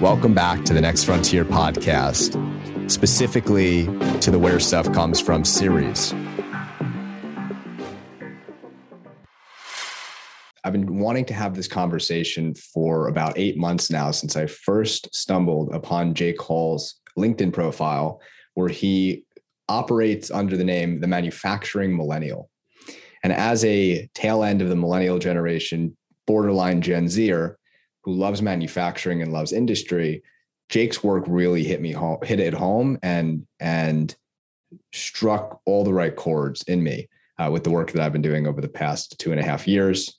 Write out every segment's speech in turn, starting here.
Welcome back to the Next Frontier podcast, specifically to the Where Stuff Comes From series. I've been wanting to have this conversation for about eight months now since I first stumbled upon Jake Hall's LinkedIn profile, where he operates under the name the manufacturing millennial. And as a tail end of the millennial generation, borderline Gen Zer, who loves manufacturing and loves industry, Jake's work really hit me home, hit it home and and struck all the right chords in me uh, with the work that I've been doing over the past two and a half years.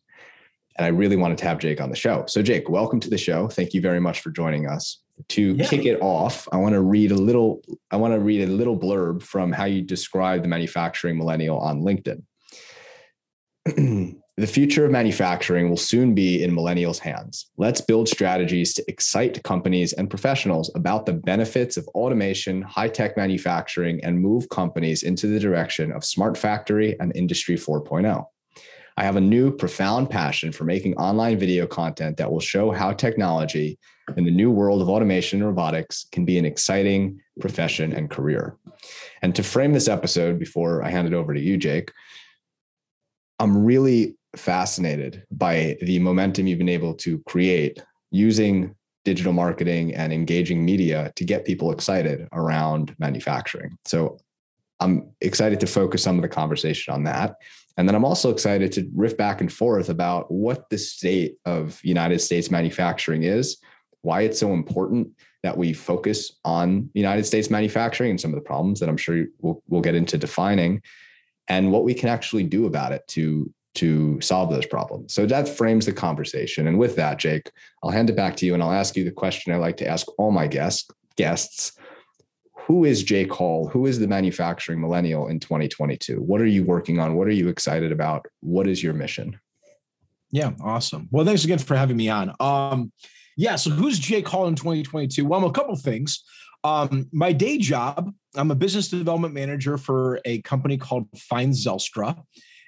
And I really wanted to have Jake on the show. So, Jake, welcome to the show. Thank you very much for joining us. To yeah. kick it off, I want to read a little. I want to read a little blurb from how you describe the manufacturing millennial on LinkedIn. the future of manufacturing will soon be in millennials' hands. Let's build strategies to excite companies and professionals about the benefits of automation, high tech manufacturing, and move companies into the direction of smart factory and industry 4.0. I have a new profound passion for making online video content that will show how technology in the new world of automation and robotics can be an exciting profession and career. And to frame this episode before I hand it over to you, Jake, I'm really fascinated by the momentum you've been able to create using digital marketing and engaging media to get people excited around manufacturing. So I'm excited to focus some of the conversation on that. And then I'm also excited to riff back and forth about what the state of United States manufacturing is, why it's so important that we focus on United States manufacturing and some of the problems that I'm sure we'll, we'll get into defining, and what we can actually do about it to to solve those problems. So that frames the conversation. And with that, Jake, I'll hand it back to you and I'll ask you the question I like to ask all my guests guests who is Jake Hall? Who is the manufacturing millennial in 2022? What are you working on? What are you excited about? What is your mission? Yeah, awesome. Well, thanks again for having me on. Um, yeah, so who's Jake Hall in 2022? Well, a couple things. Um, my day job, I'm a business development manager for a company called Feyen Zylstra,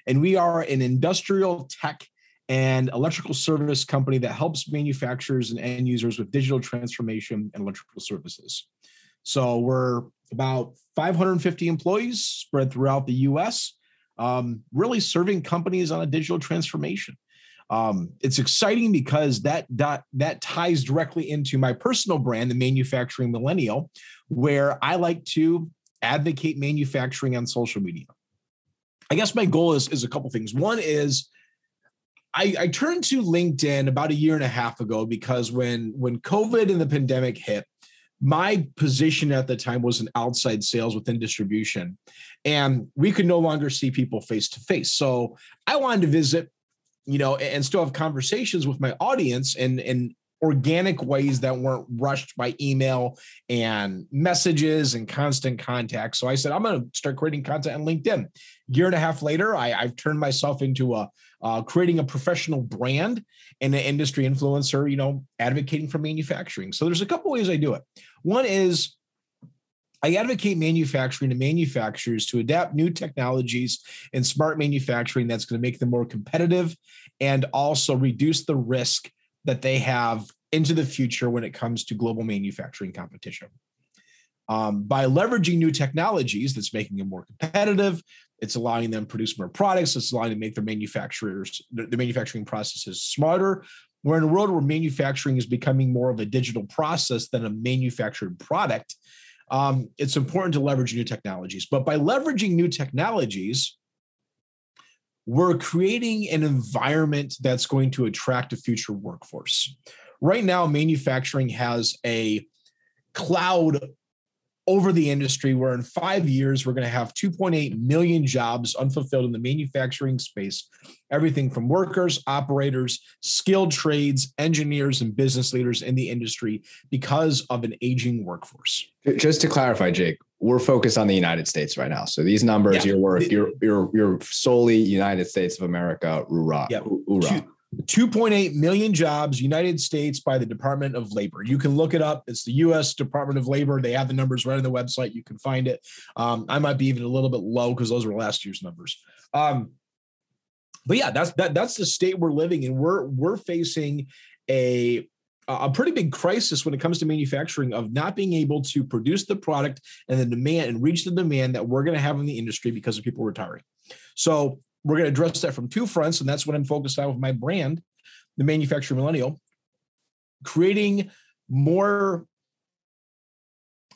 and we are an industrial tech and electrical service company that helps manufacturers and end users with digital transformation and electrical services. So we're about 550 employees spread throughout the US, um, really serving companies on a digital transformation. Um, it's exciting because that, that that ties directly into my personal brand, the Manufacturing Millennial, where I like to advocate manufacturing on social media. I guess my goal is, is a couple things. One is I, I turned to LinkedIn about a year and a half ago because when when COVID and the pandemic hit, my position at the time was in outside sales within distribution and we could no longer see people face to face so i wanted to visit you know and still have conversations with my audience and and organic ways that weren't rushed by email and messages and constant contact so i said i'm going to start creating content on linkedin year and a half later I, have turned myself into a uh, creating a professional brand and an industry influencer, you know, advocating for manufacturing. So there's a couple ways I do it. One is I advocate manufacturing to manufacturers to adapt new technologies and smart manufacturing that's going to make them more competitive and also reduce the risk that they have into the future when it comes to global manufacturing competition. Um, by leveraging new technologies that's making them more competitive, it's allowing them to produce more products. It's allowing them to make their manufacturers, the manufacturing processes smarter. We're in a world where manufacturing is becoming more of a digital process than a manufactured product. Um, it's important to leverage new technologies. But by leveraging new technologies, we're creating an environment that's going to attract a future workforce. Right now, manufacturing has a cloud over the industry where in five years we're going to have 2.8 million jobs unfulfilled in the manufacturing space everything from workers operators skilled trades engineers and business leaders in the industry because of an aging workforce just to clarify jake we're focused on the united states right now so these numbers yeah. your work you're, you're you're solely united states of america hoorah, yeah. hoorah. 2.8 million jobs, United States, by the Department of Labor. You can look it up. It's the U.S. Department of Labor. They have the numbers right on the website. You can find it. Um, I might be even a little bit low because those were last year's numbers. Um, but yeah, that's that. That's the state we're living in. We're we're facing a a pretty big crisis when it comes to manufacturing of not being able to produce the product and the demand and reach the demand that we're going to have in the industry because of people retiring. So we're going to address that from two fronts, and that's what I'm focused on with my brand, the manufacturer millennial, creating more,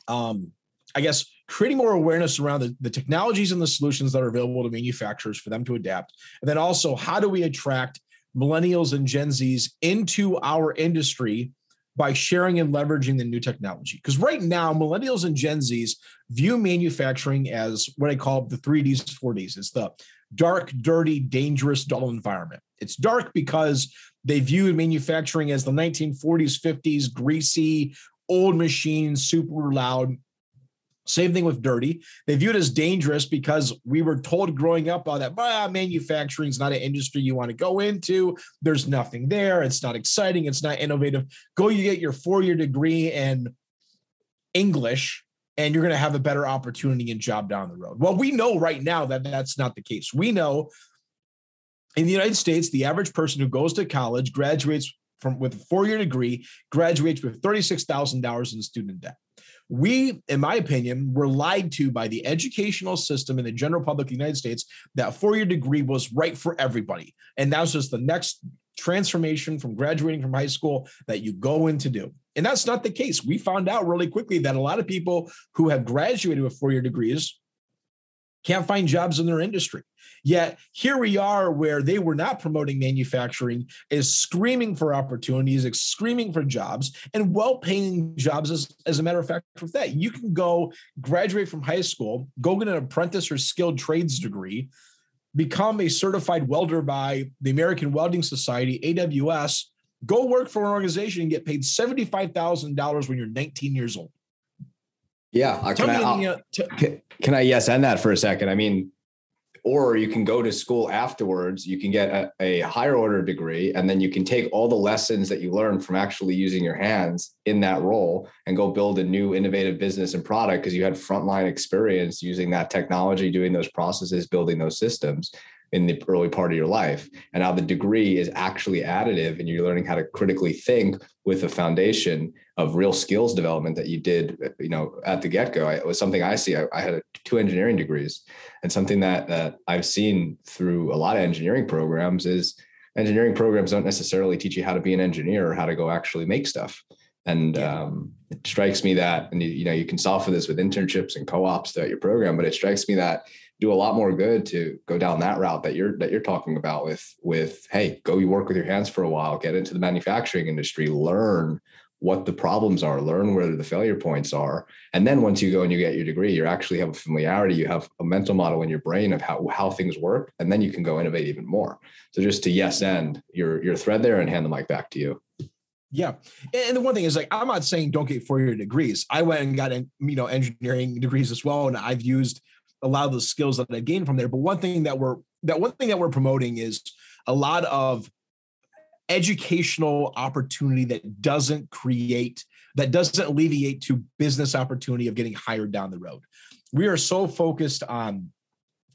um, I guess, creating more awareness around the, the technologies and the solutions that are available to manufacturers for them to adapt. And then also, how do we attract millennials and Gen Zs into our industry by sharing and leveraging the new technology. Because right now, millennials and Gen Zs view manufacturing as what I call the three Ds, four Ds. It's the dark, dirty, dangerous, dull environment. It's dark because they view manufacturing as the 1940s, 50s, greasy, old machines, super loud. Same thing with dirty. They view it as dangerous because we were told growing up all that ah, manufacturing is not an industry you want to go into. There's nothing there. It's not exciting. It's not innovative. Go, you get your four year degree in English, and you're going to have a better opportunity and job down the road. Well, we know right now that that's not the case. We know in the United States, the average person who goes to college graduates from with a four year degree graduates with $36,000 in student debt we, in my opinion, were lied to by the educational system in the general public of the United States that four-year degree was right for everybody. And that was just the next transformation from graduating from high school that you go in to do. And that's not the case. We found out really quickly that a lot of people who have graduated with four-year degrees can't find jobs in their industry. Yet here we are where they were not promoting manufacturing, is screaming for opportunities, is screaming for jobs and well-paying jobs. As, as a matter of fact, with that, you can go graduate from high school, go get an apprentice or skilled trades degree, become a certified welder by the American Welding Society, AWS, go work for an organization and get paid $75,000 when you're 19 years old. Yeah. Can I, can, can I, yes, end that for a second? I mean, or you can go to school afterwards you can get a, a, higher order degree and then you can take all the lessons that you learned from actually using your hands in that role and go build a new innovative business and product because you had frontline experience using that technology doing those processes building those systems in the early part of your life. And now the degree is actually additive and you're learning how to critically think with a foundation of real skills development that you did, you know, at the get-go. It was something I see. I, I had two engineering degrees and something that, that I've seen through a lot of engineering programs is engineering programs don't necessarily teach you how to be an engineer or how to go actually make stuff. And yeah. um, it strikes me that, and you, you know, you can solve for this with internships and co-ops throughout your program, but it strikes me that do a lot more good to go down that route that you're that you're talking about with with hey go you work with your hands for a while get into the manufacturing industry learn what the problems are learn where the failure points are. And then once you go and you get your degree you actually have a familiarity you have a mental model in your brain of how how things work and then you can go innovate even more. So just to yes end your your thread there and hand the mic back to you. Yeah, and the one thing is like I'm not saying don't get four year degrees. I went and got you know engineering degrees as well, and I've used a lot of the skills that I gained from there. But one thing that we're that one thing that we're promoting is a lot of educational opportunity that doesn't create that doesn't alleviate to business opportunity of getting hired down the road. We are so focused on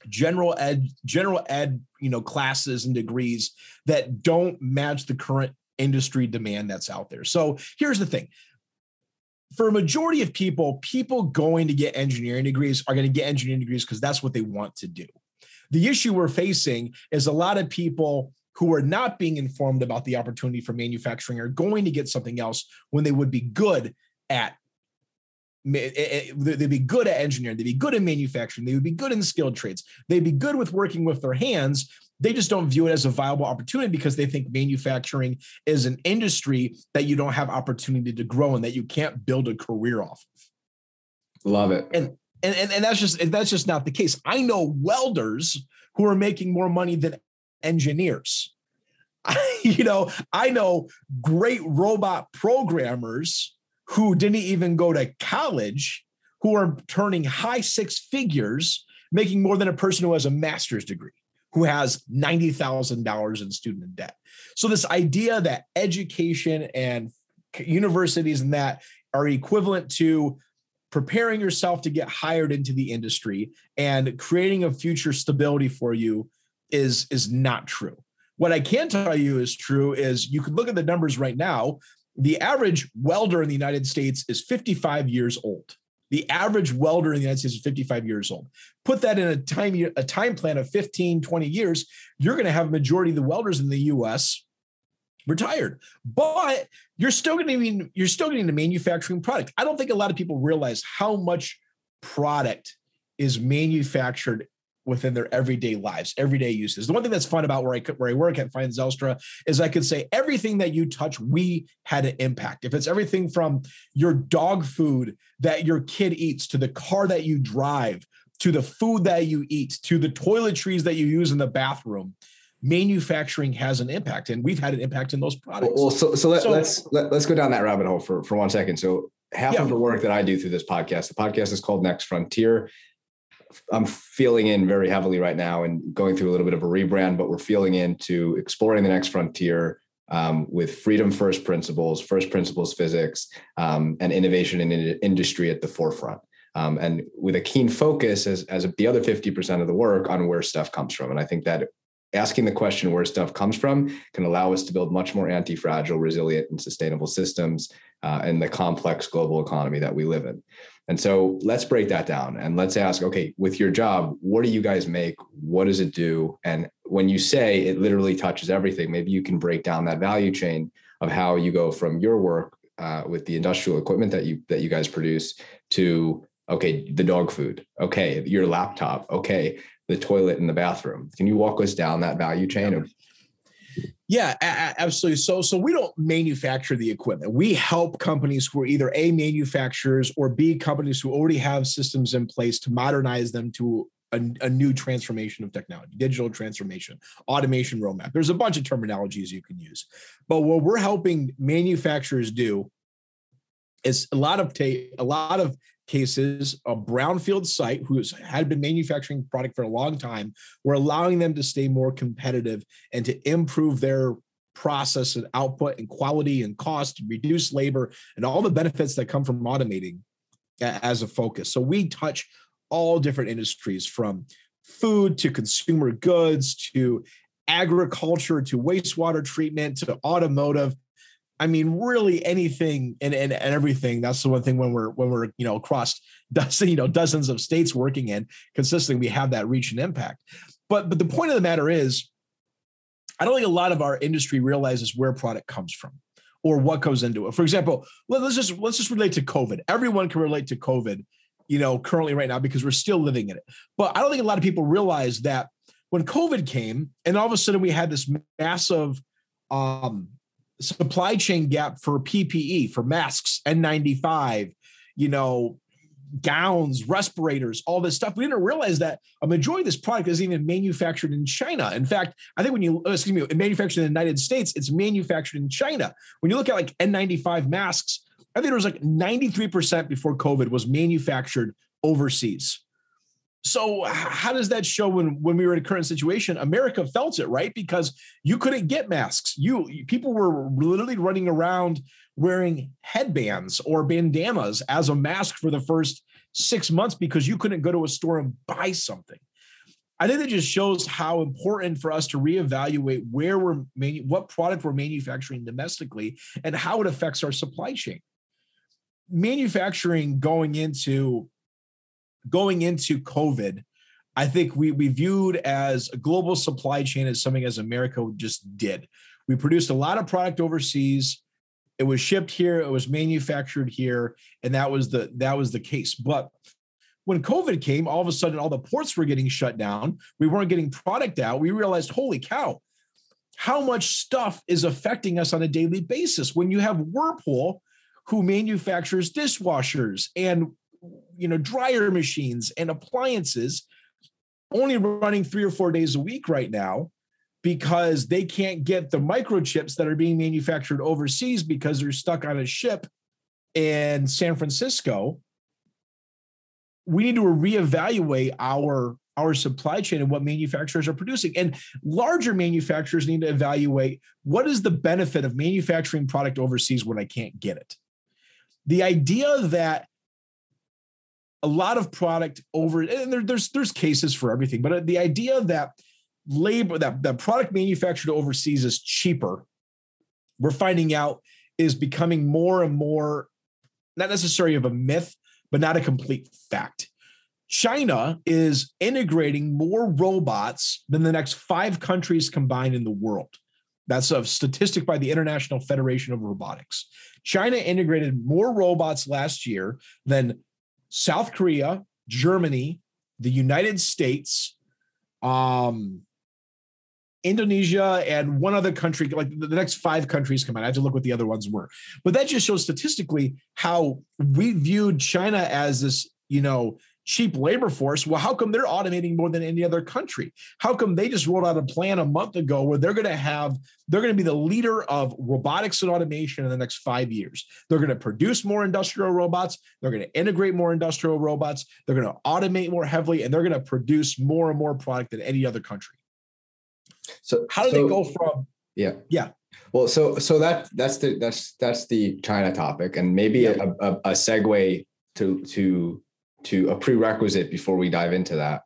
general ed general ed you know classes and degrees that don't match the current industry demand that's out there. So here's the thing for a majority of people, people going to get engineering degrees are going to get engineering degrees because that's what they want to do. The issue we're facing is a lot of people who are not being informed about the opportunity for manufacturing are going to get something else when they would be good at eh, eh, they'd be good at engineering they'd be good in manufacturing they would be good in skilled trades they'd be good with working with their hands they just don't view it as a viable opportunity because they think manufacturing is an industry that you don't have opportunity to grow and that you can't build a career off of. Love it. And and and, and that's just that's just not the case. I know welders who are making more money than engineers. I, you know, I know great robot programmers who didn't even go to college who are turning high six figures making more than a person who has a master's degree who has $90,000 in student debt. So, this idea that education and universities and that are equivalent to preparing yourself to get hired into the industry and creating a future stability for you is, is not true. What I can tell you is true is you could look at the numbers right now. the average welder in the United States is 55 years old. The average welder in the United States is 55 years old. Put that in a time a time plan of 15, 20 years, you're going to have a majority of the welders in the US retired. But you're still going to mean you're still getting the manufacturing product. I don't think a lot of people realize how much product is manufactured within their everyday lives, everyday uses. The one thing that's fun about where I where I work at Feyen Zylstra is I could say everything that you touch, we had an impact. If it's everything from your dog food that your kid eats to the car that you drive to the food that you eat to the toiletries that you use in the bathroom, manufacturing has an impact, and we've had an impact in those products. Well, so so, let, so let's let, us let us go down that rabbit hole for for one second. So half yeah. of the work that I do through this podcast, the podcast is called Next Frontier. I'm feeling in very heavily right now and going through a little bit of a rebrand, but we're feeling into exploring the next frontier um, with freedom first principles, first principles physics, um, and innovation in industry at the forefront. Um, and with a keen focus as, as the other 50% of the work on where stuff comes from. And I think that asking the question where stuff comes from can allow us to build much more anti-fragile, resilient, and sustainable systems uh, in the complex global economy that we live in. And so let's break that down and let's ask, okay, with your job, what do you guys make? What does it do? And when you say it literally touches everything, maybe you can break down that value chain of how you go from your work uh, with the industrial equipment that you that you guys produce to okay, the dog food, okay, your laptop, okay, the toilet in the bathroom. Can you walk us down that value chain of yeah, absolutely. So, so we don't manufacture the equipment. We help companies who are either a manufacturers or b companies who already have systems in place to modernize them to a, a, new transformation of technology, digital transformation, automation roadmap. There's a bunch of terminologies you can use, but what we're helping manufacturers do is a lot of ta- a lot of cases, a brownfield site who had been manufacturing product for a long time, we're allowing them to stay more competitive and to improve their process and output and quality and cost, reduce labor and all the benefits that come from automating as a focus. So we touch all different industries from food to consumer goods to agriculture to wastewater treatment to automotive I mean, really anything and, and, and everything. That's the one thing when we're when we're you know across dozens you know dozens of states working in consistently, we have that reach and impact. But but the point of the matter is, I don't think a lot of our industry realizes where product comes from or what goes into it. For example, let, us just let's just relate to COVID. Everyone can relate to COVID, you know, currently right now because we're still living in it. But I don't think a lot of people realize that when COVID came and all of a sudden we had this massive um, supply chain gap for PPE, for masks, N95, you know, gowns, respirators, all this stuff. We didn't realize that a majority of this product isn't even manufactured in China. In fact, I think when you uh, excuse me, manufactured in the United States, it's manufactured in China. When you look at like N95 masks, I think it was like 93% before COVID was manufactured overseas. So how does that show when when we were in a current situation? America felt it, right? Because you couldn't get masks. You people were literally running around wearing headbands or bandanas as a mask for the first six months because you couldn't go to a store and buy something. I think that just shows how important for us to reevaluate where we're manu- what product we're manufacturing domestically and how it affects our supply chain. Manufacturing going into going into COVID, I think we we viewed as a global supply chain as something as America just did. We produced a lot of product overseas. It was shipped here, it was manufactured here, and that was the that was the case. But when COVID came, all of a sudden all the ports were getting shut down. We weren't getting product out. We realized, holy cow, how much stuff is affecting us on a daily basis when you have Whirlpool who manufactures dishwashers and you know dryer machines and appliances only running three or four days a week right now because they can't get the microchips that are being manufactured overseas because they're stuck on a ship in San Francisco. We need to reevaluate our our supply chain and what manufacturers are producing. And larger manufacturers need to evaluate what is the benefit of manufacturing product overseas when I can't get it. The idea that a lot of product over and there, there's there's cases for everything but uh, the idea that labor that, that product manufactured overseas is cheaper we're finding out is becoming more and more not necessarily of a myth, but not a complete fact. China is integrating more robots than the next five countries combined in the world. That's a statistic by the International Federation of Robotics. China integrated more robots last year than South Korea, Germany, the United States, um, Indonesia, and one other country. Like the next five countries come out. I have to look what the other ones were. But that just shows statistically how we viewed China as this, you know, cheap labor force. Well, how come they're automating more than any other country? How come they just rolled out a plan a month ago where they're going to have, they're going to be the leader of robotics and automation in the next five years? They're going to produce more industrial robots. They're going to integrate more industrial robots. They're going to automate more heavily, and they're going to produce more and more product than any other country. So, how do so, they go from? Yeah. Yeah. Well, so so that that's the that's that's the China topic, and maybe yeah. a, a, a segue to to to a prerequisite before we dive into that.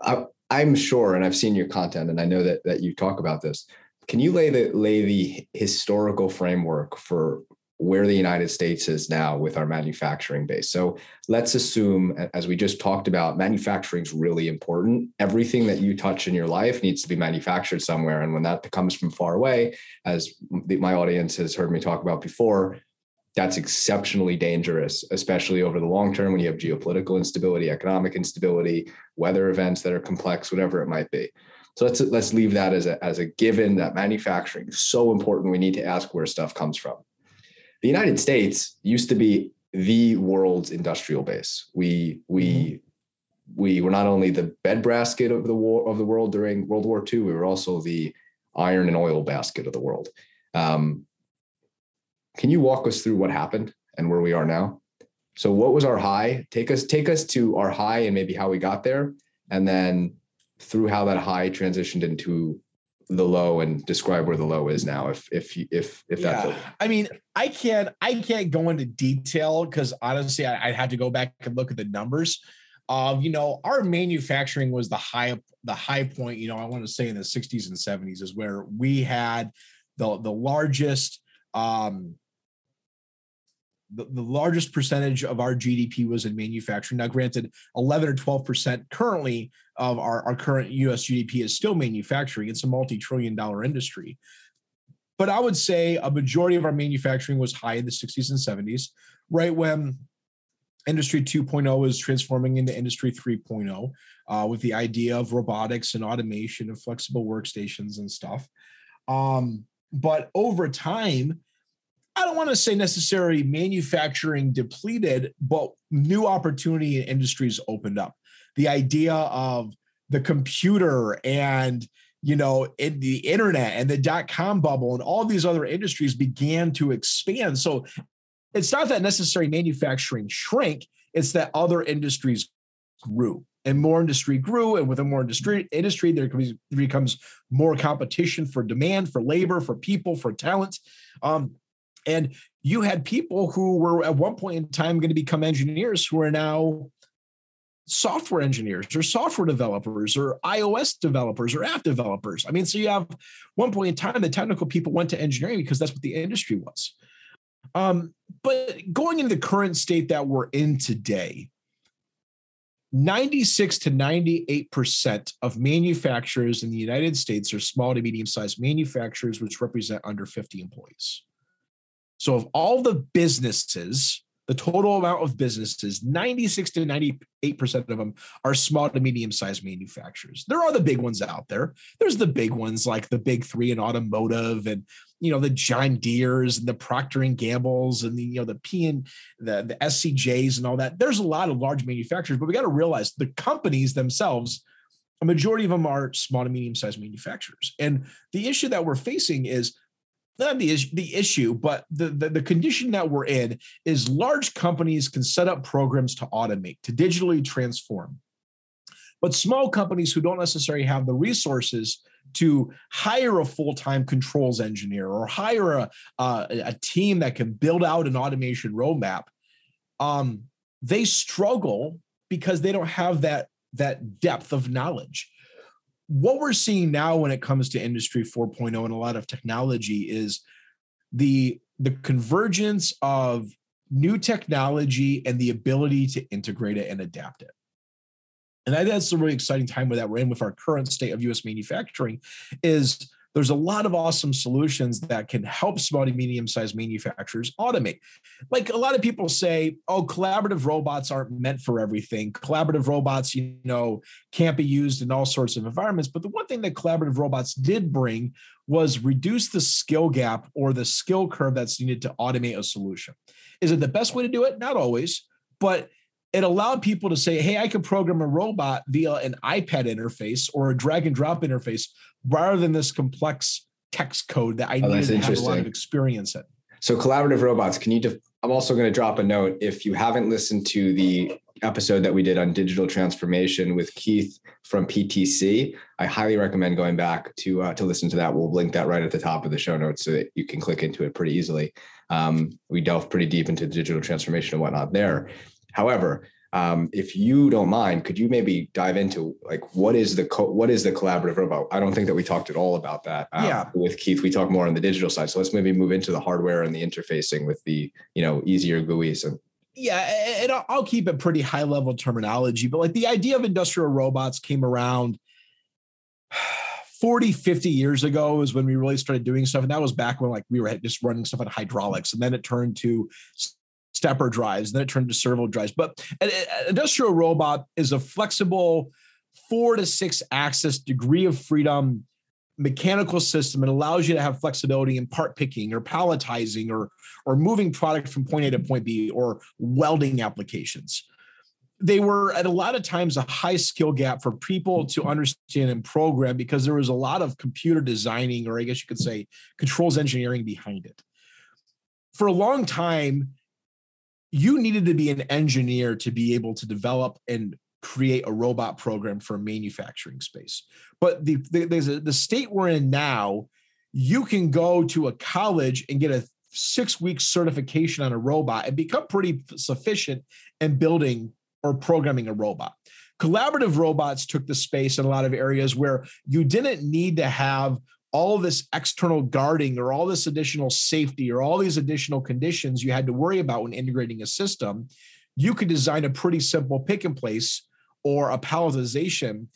I, I'm sure, and I've seen your content, and I know that that you talk about this. Can you lay the lay the historical framework for where the United States is now with our manufacturing base. So let's assume, as we just talked about, manufacturing is really important. Everything that you touch in your life needs to be manufactured somewhere. And when that comes from far away, as my audience has heard me talk about before, that's exceptionally dangerous, especially over the long term when you have geopolitical instability, economic instability, weather events that are complex, whatever it might be. So let's let's leave that as a as a given that manufacturing is so important. We need to ask where stuff comes from. The United States used to be the world's industrial base. We we mm-hmm. we were not only the breadbasket of the war of the world during World War II, we were also the iron and oil basket of the world. Um, can you walk us through what happened and where we are now? So what was our high? Take us take us to our high and maybe how we got there, and then through how that high transitioned into the low and describe where the low is now if if if if that's yeah. i mean i can't i can't go into detail because honestly I, would have to go back and look at the numbers of you know our manufacturing was the high the high point you know i want to say in the 60s and 70s is where we had the the largest um the, the largest percentage of our GDP was in manufacturing. Now, granted, 11 or 12% currently of our, our current US GDP is still manufacturing. It's a multi trillion dollar industry. But I would say a majority of our manufacturing was high in the 60s and 70s, right when Industry 2.0 was transforming into Industry 3.0 uh, with the idea of robotics and automation and flexible workstations and stuff. Um, but over time, I don't want to say necessarily manufacturing depleted, but new opportunity in industries opened up. The idea of the computer and you know in the internet and the dot com bubble and all these other industries began to expand. So it's not that necessary manufacturing shrank; it's that other industries grew and more industry grew and with a more industry industry there becomes more competition for demand for labor for people for talent um, and you had people who were at one point in time going to become engineers who are now software engineers or software developers or iOS developers or app developers. I mean, so you have one point in time the technical people went to engineering because that's what the industry was. Um, but going into the current state that we're in today, 96 to 98% of manufacturers in the United States are small to medium sized manufacturers, which represent under 50 employees. So, of all the businesses, the total amount of businesses, 96 to 98% of them are small to medium sized manufacturers. There are the big ones out there. There's the big ones like the big three in automotive and you know the John Deere's and the Procter and Gamble's and the you know the P and the, the SCJs and all that. There's a lot of large manufacturers, but we got to realize the companies themselves, a majority of them are small to medium sized manufacturers. And the issue that we're facing is not the issue, the issue, but the, the, the condition that we're in is large companies can set up programs to automate, to digitally transform. But small companies who don't necessarily have the resources to hire a full-time controls engineer or hire a, a team that can build out an automation roadmap, um, they struggle because they don't have that that depth of knowledge what we're seeing now when it comes to industry 4.0 and a lot of technology is the the convergence of new technology and the ability to integrate it and adapt it. And I think that's a really exciting time that we're in with our current state of US manufacturing is there's a lot of awesome solutions that can help small to medium sized manufacturers automate. Like a lot of people say, oh, collaborative robots aren't meant for everything. Collaborative robots, you know, can't be used in all sorts of environments. But the one thing that collaborative robots did bring was reduce the skill gap or the skill curve that's needed to automate a solution. Is it the best way to do it? Not always, but it allowed people to say, hey, I can program a robot via an iPad interface or a drag and drop interface rather than this complex text code that I oh, needed to have a lot of experience in. So collaborative robots, can you def- I'm also going to drop a note if you haven't listened to the episode that we did on digital transformation with Keith from PTC, I highly recommend going back to uh, to listen to that. We'll link that right at the top of the show notes so that you can click into it pretty easily. Um, we delve pretty deep into digital transformation and whatnot there. However, um, if you don't mind, could you maybe dive into like what is the co- what is the collaborative robot? I don't think that we talked at all about that. Um, yeah. With Keith, we talk more on the digital side. So let's maybe move into the hardware and the interfacing with the you know easier GUIs and. Yeah, and I'll keep it pretty high level terminology, but like the idea of industrial robots came around 40, 50 years ago is when we really started doing stuff. And that was back when like we were just running stuff on hydraulics. And then it turned to stepper drives, then it turned to servo drives. But an, industrial robot is a flexible four to six axis degree of freedom mechanical system. It allows you to have flexibility in part picking or palletizing or, or moving product from point A to point B or welding applications. They were at a lot of times a high skill gap for people to understand and program because there was a lot of computer designing, or I guess you could say controls engineering behind it. For a long time, you needed to be an engineer to be able to develop and create a robot program for a manufacturing space. But the, the, the state we're in now, you can go to a college and get a six week certification on a robot and become pretty sufficient in building or programming a robot. Collaborative robots took the space in a lot of areas where you didn't need to have all this external guarding or all this additional safety or all these additional conditions you had to worry about when integrating a system, you could design a pretty simple pick and place or a palletization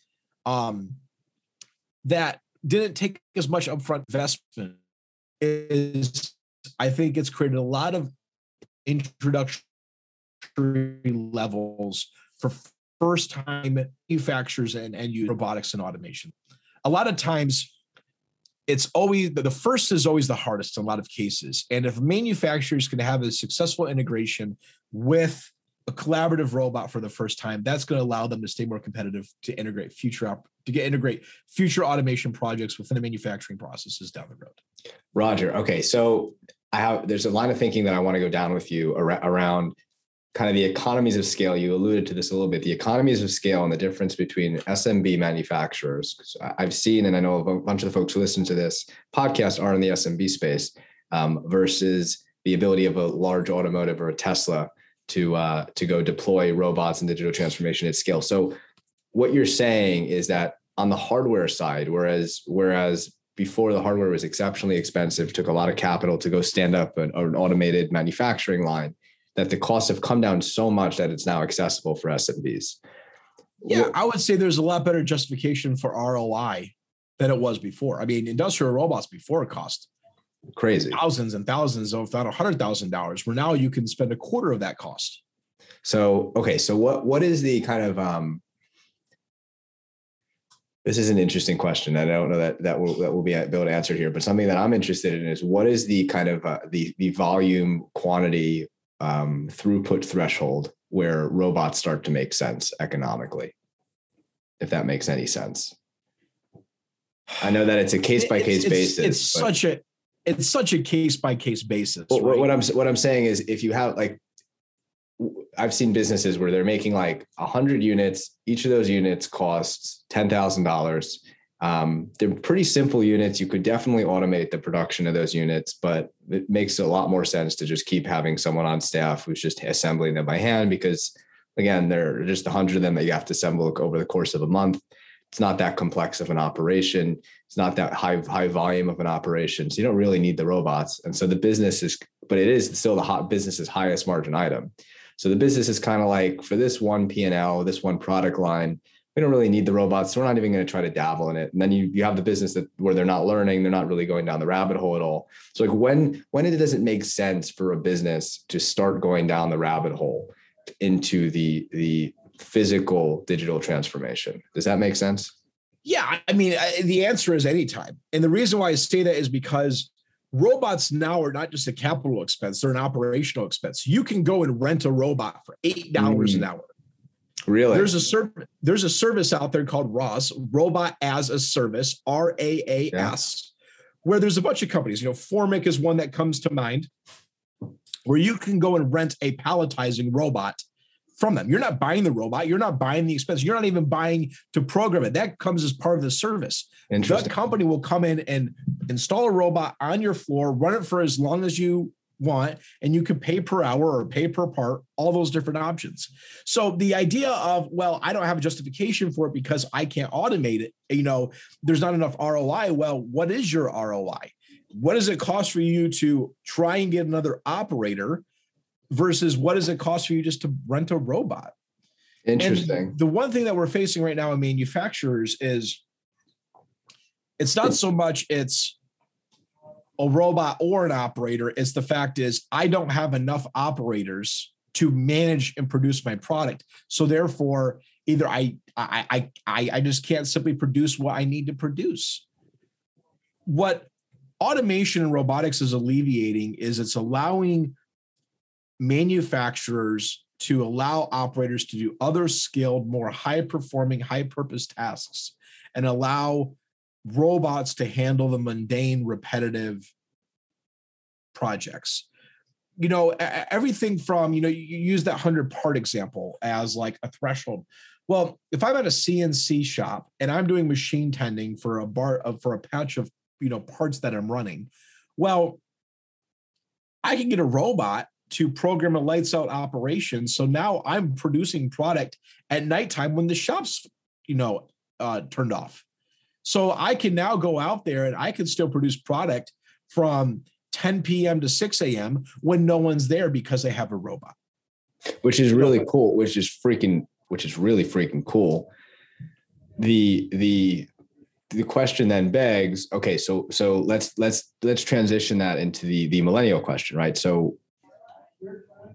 um, that didn't take as much upfront investment. Is I think it's created a lot of introductory levels for first time manufacturers and, and robotics and automation. A lot of times it's always the first is always the hardest in a lot of cases. And if manufacturers can have a successful integration with a collaborative robot for the first time, that's going to allow them to stay more competitive to integrate future op- to get integrate future automation projects within the manufacturing processes down the road. Roger. Okay, so I have there's a line of thinking that I want to go down with you ar- around kind of the economies of scale. You alluded to this a little bit. The economies of scale and the difference between SMB manufacturers. I've seen, and I know a bunch of the folks who listen to this podcast are in the SMB space um, versus the ability of a large automotive or a Tesla to uh, to go deploy robots and digital transformation at scale. So, what you're saying is that on the hardware side, whereas whereas before the hardware was exceptionally expensive, took a lot of capital to go stand up an, an automated manufacturing line that the costs have come down so much that it's now accessible for SMBs. Yeah, I would say there's a lot better justification for ROI than it was before. I mean, industrial robots before cost crazy thousands and thousands, of not a hundred thousand dollars. Where now you can spend a quarter of that cost. So okay, so what what is the kind of um, this is an interesting question. and I don't know that that will that will be able to answer here, but something that I'm interested in is what is the kind of uh, the the volume quantity um, throughput threshold where robots start to make sense economically, if that makes any sense. I know that it's a case by case basis. It's such a it's such a case by case basis. Well, right? What I'm what I'm saying is, if you have like, I've seen businesses where they're making like hundred units. Each of those units costs ten thousand dollars. Um, they're pretty simple units. You could definitely automate the production of those units, but it makes a lot more sense to just keep having someone on staff who's just assembling them by hand because, again, there are just a hundred of them that you have to assemble over the course of a month. it's not that complex of an operation. It's not that high high volume of an operation. So you don't really need the robots. And so the business is, but it is still the hot business's highest margin item. So the business is kind of like for this one P and L, this one product line, we don't really need the robots. So we're not even going to try to dabble in it. And then you you have the business that where they're not learning, they're not really going down the rabbit hole at all. So like when when it doesn't make sense for a business to start going down the rabbit hole into the the physical digital transformation. Does that make sense? Yeah, I mean I, the answer is anytime. And the reason why I say that is because robots now are not just a capital expense, they're an operational expense. You can go and rent a robot for $8 mm. an hour Really? There's a service. There's a service out there called RAS, Robot as a Service, R A A S, where there's a bunch of companies. You know, Formic is one that comes to mind, where you can go and rent a palletizing robot from them. You're not buying the robot. You're not buying the expense. You're not even buying to program it. That comes as part of the service. And the company will come in and install a robot on your floor, run it for as long as you want and you could pay per hour or pay per part all those different options. So the idea of well i don't have a justification for it because i can't automate it you know there's not enough roi well what is your roi what does it cost for you to try and get another operator versus what does it cost for you just to rent a robot? Interesting. and the one thing that we're facing right now in manufacturers is it's not so much it's a robot or an operator is the fact is I don't have enough operators to manage and produce my product. So therefore, either I I I I just can't simply produce what I need to produce. What automation and robotics is alleviating is it's allowing manufacturers to allow operators to do other skilled, more high performing, high purpose tasks and allow robots to handle the mundane, repetitive projects. You know, everything from, you know, you use that 100 part example as like a threshold. Well, if I'm at a CNC shop and I'm doing machine tending for a bar uh, for a patch of, you know, parts that I'm running, well, I can get a robot to program a lights out operation. So now I'm producing product at nighttime when the shop's, you know, uh, turned off. So I can now go out there and I can still produce product from 10 p.m. to 6 a.m. when no one's there because they have a robot. Which is really cool, which is freaking, which is really freaking cool. The the the question then begs, okay, so so let's let's let's transition that into the the millennial question, right? So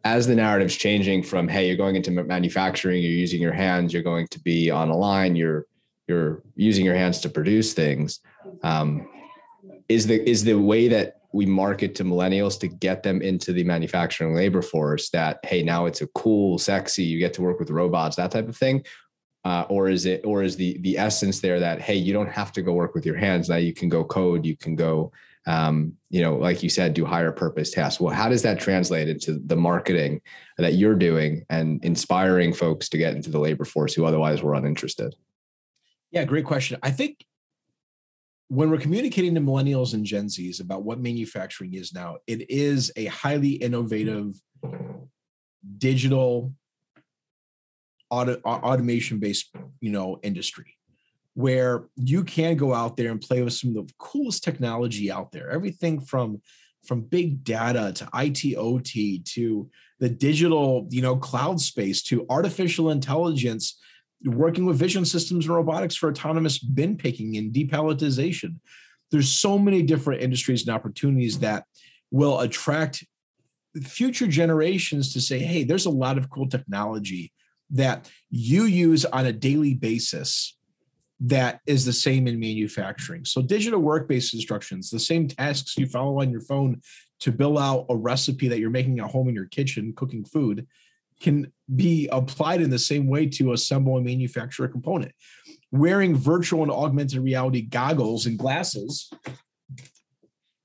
as the narrative's changing from hey, you're going into manufacturing, you're using your hands, you're going to be on a line, you're you're using your hands to produce things um, is the is the way that we market to millennials to get them into the manufacturing labor force that hey now it's a cool sexy you get to work with robots that type of thing? Uh, or is it or is the the essence there that hey you don't have to go work with your hands. Now you can go code you can go um, you know like you said do higher purpose tasks. Well how does that translate into the marketing that you're doing and inspiring folks to get into the labor force who otherwise were uninterested yeah, great question. I think when we're communicating to millennials and Gen Zs about what manufacturing is now, it is a highly innovative digital auto, automation based, you know, industry where you can go out there and play with some of the coolest technology out there. Everything from from big data to IT OT to the digital, you know, cloud space to artificial intelligence working with vision systems and robotics for autonomous bin picking and depalletization. There's so many different industries and opportunities that will attract future generations to say, hey, there's a lot of cool technology that you use on a daily basis that is the same in manufacturing. So digital work-based instructions, the same tasks you follow on your phone to bill out a recipe that you're making at home in your kitchen cooking food can be applied in the same way to assemble and manufacture a component. Wearing virtual and augmented reality goggles and glasses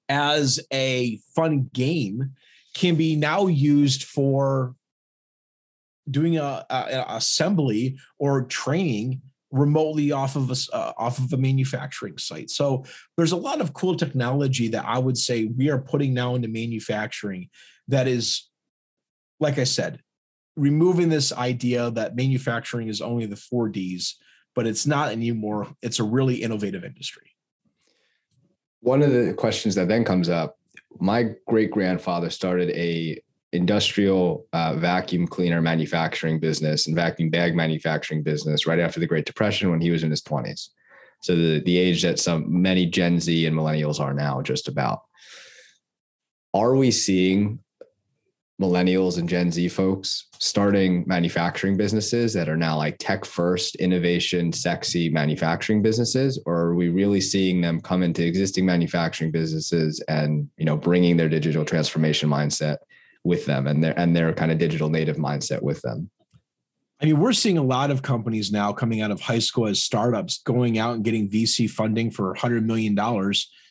as a fun game can be now used for doing a, a, assembly or training remotely off of a uh, off of a manufacturing site. So there's a lot of cool technology that I would say we are putting now into manufacturing that is like I said, removing this idea that manufacturing is only the four Ds, but it's not anymore. It's a really innovative industry. One of the questions that then comes up my great grandfather started a industrial uh, vacuum cleaner manufacturing business and vacuum bag manufacturing business right after the Great Depression when he was in his 20s. So the the age that some many Gen Z and millennials are now, just about. Are we seeing millennials and Gen Z folks starting manufacturing businesses that are now like tech first, innovation, sexy manufacturing businesses, or are we really seeing them come into existing manufacturing businesses and you know bringing their digital transformation mindset with them and their and their kind of digital native mindset with them? I mean, we're seeing a lot of companies now coming out of high school as startups going out and getting VC funding for $100 million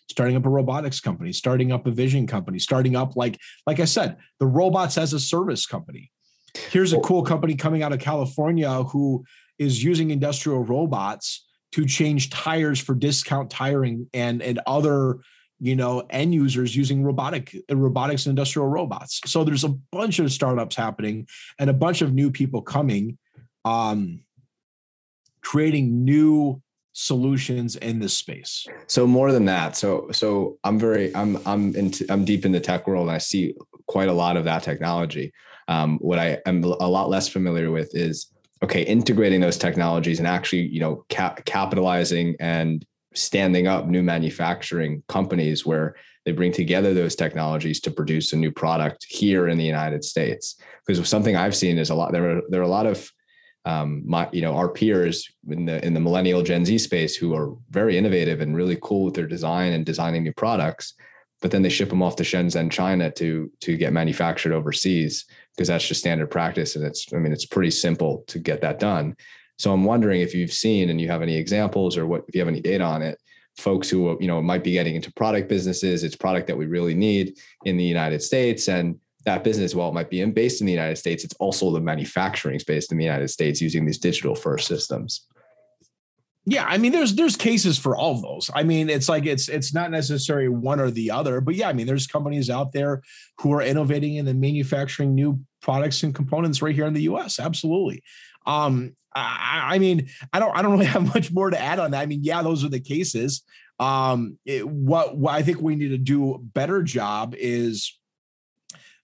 starting up a robotics company, starting up a vision company, starting up like like I said, the robots as a service company. Here's a cool company coming out of California who is using industrial robots to change tires for discount tiring and and other you know end users using robotic robotics and industrial robots so there's a bunch of startups happening and a bunch of new people coming um creating new solutions in this space? So more than that so so i'm very i'm i'm into i'm deep in the tech world. And i see quite a lot of that technology. Um, what i am a lot less familiar with is okay integrating those technologies and actually you know cap- capitalizing and standing up new manufacturing companies where they bring together those technologies to produce a new product here in the united states. Because something i've seen is a lot there are there are a lot of um, my you know our peers in the in the millennial Gen Z space who are very innovative and really cool with their design and designing new products, but then they ship them off to Shenzhen, China to to get manufactured overseas because that's just standard practice and it's I mean it's pretty simple to get that done. So I'm wondering if you've seen and you have any examples or what if you have any data on it folks who you know might be getting into product businesses it's product that we really need in the united states and that business, while it might be in, based in the United States, it's also the manufacturing based in the United States using these digital first systems. Yeah, I mean, there's there's cases for all of those. I mean, it's like it's it's not necessarily one or the other, but yeah, I mean, there's companies out there who are innovating and then manufacturing new products and components right here in the U.S. Absolutely. Um, I, I mean, I don't I don't really have much more to add on that. I mean, yeah, those are the cases. Um, it, what what I think we need to do a better job is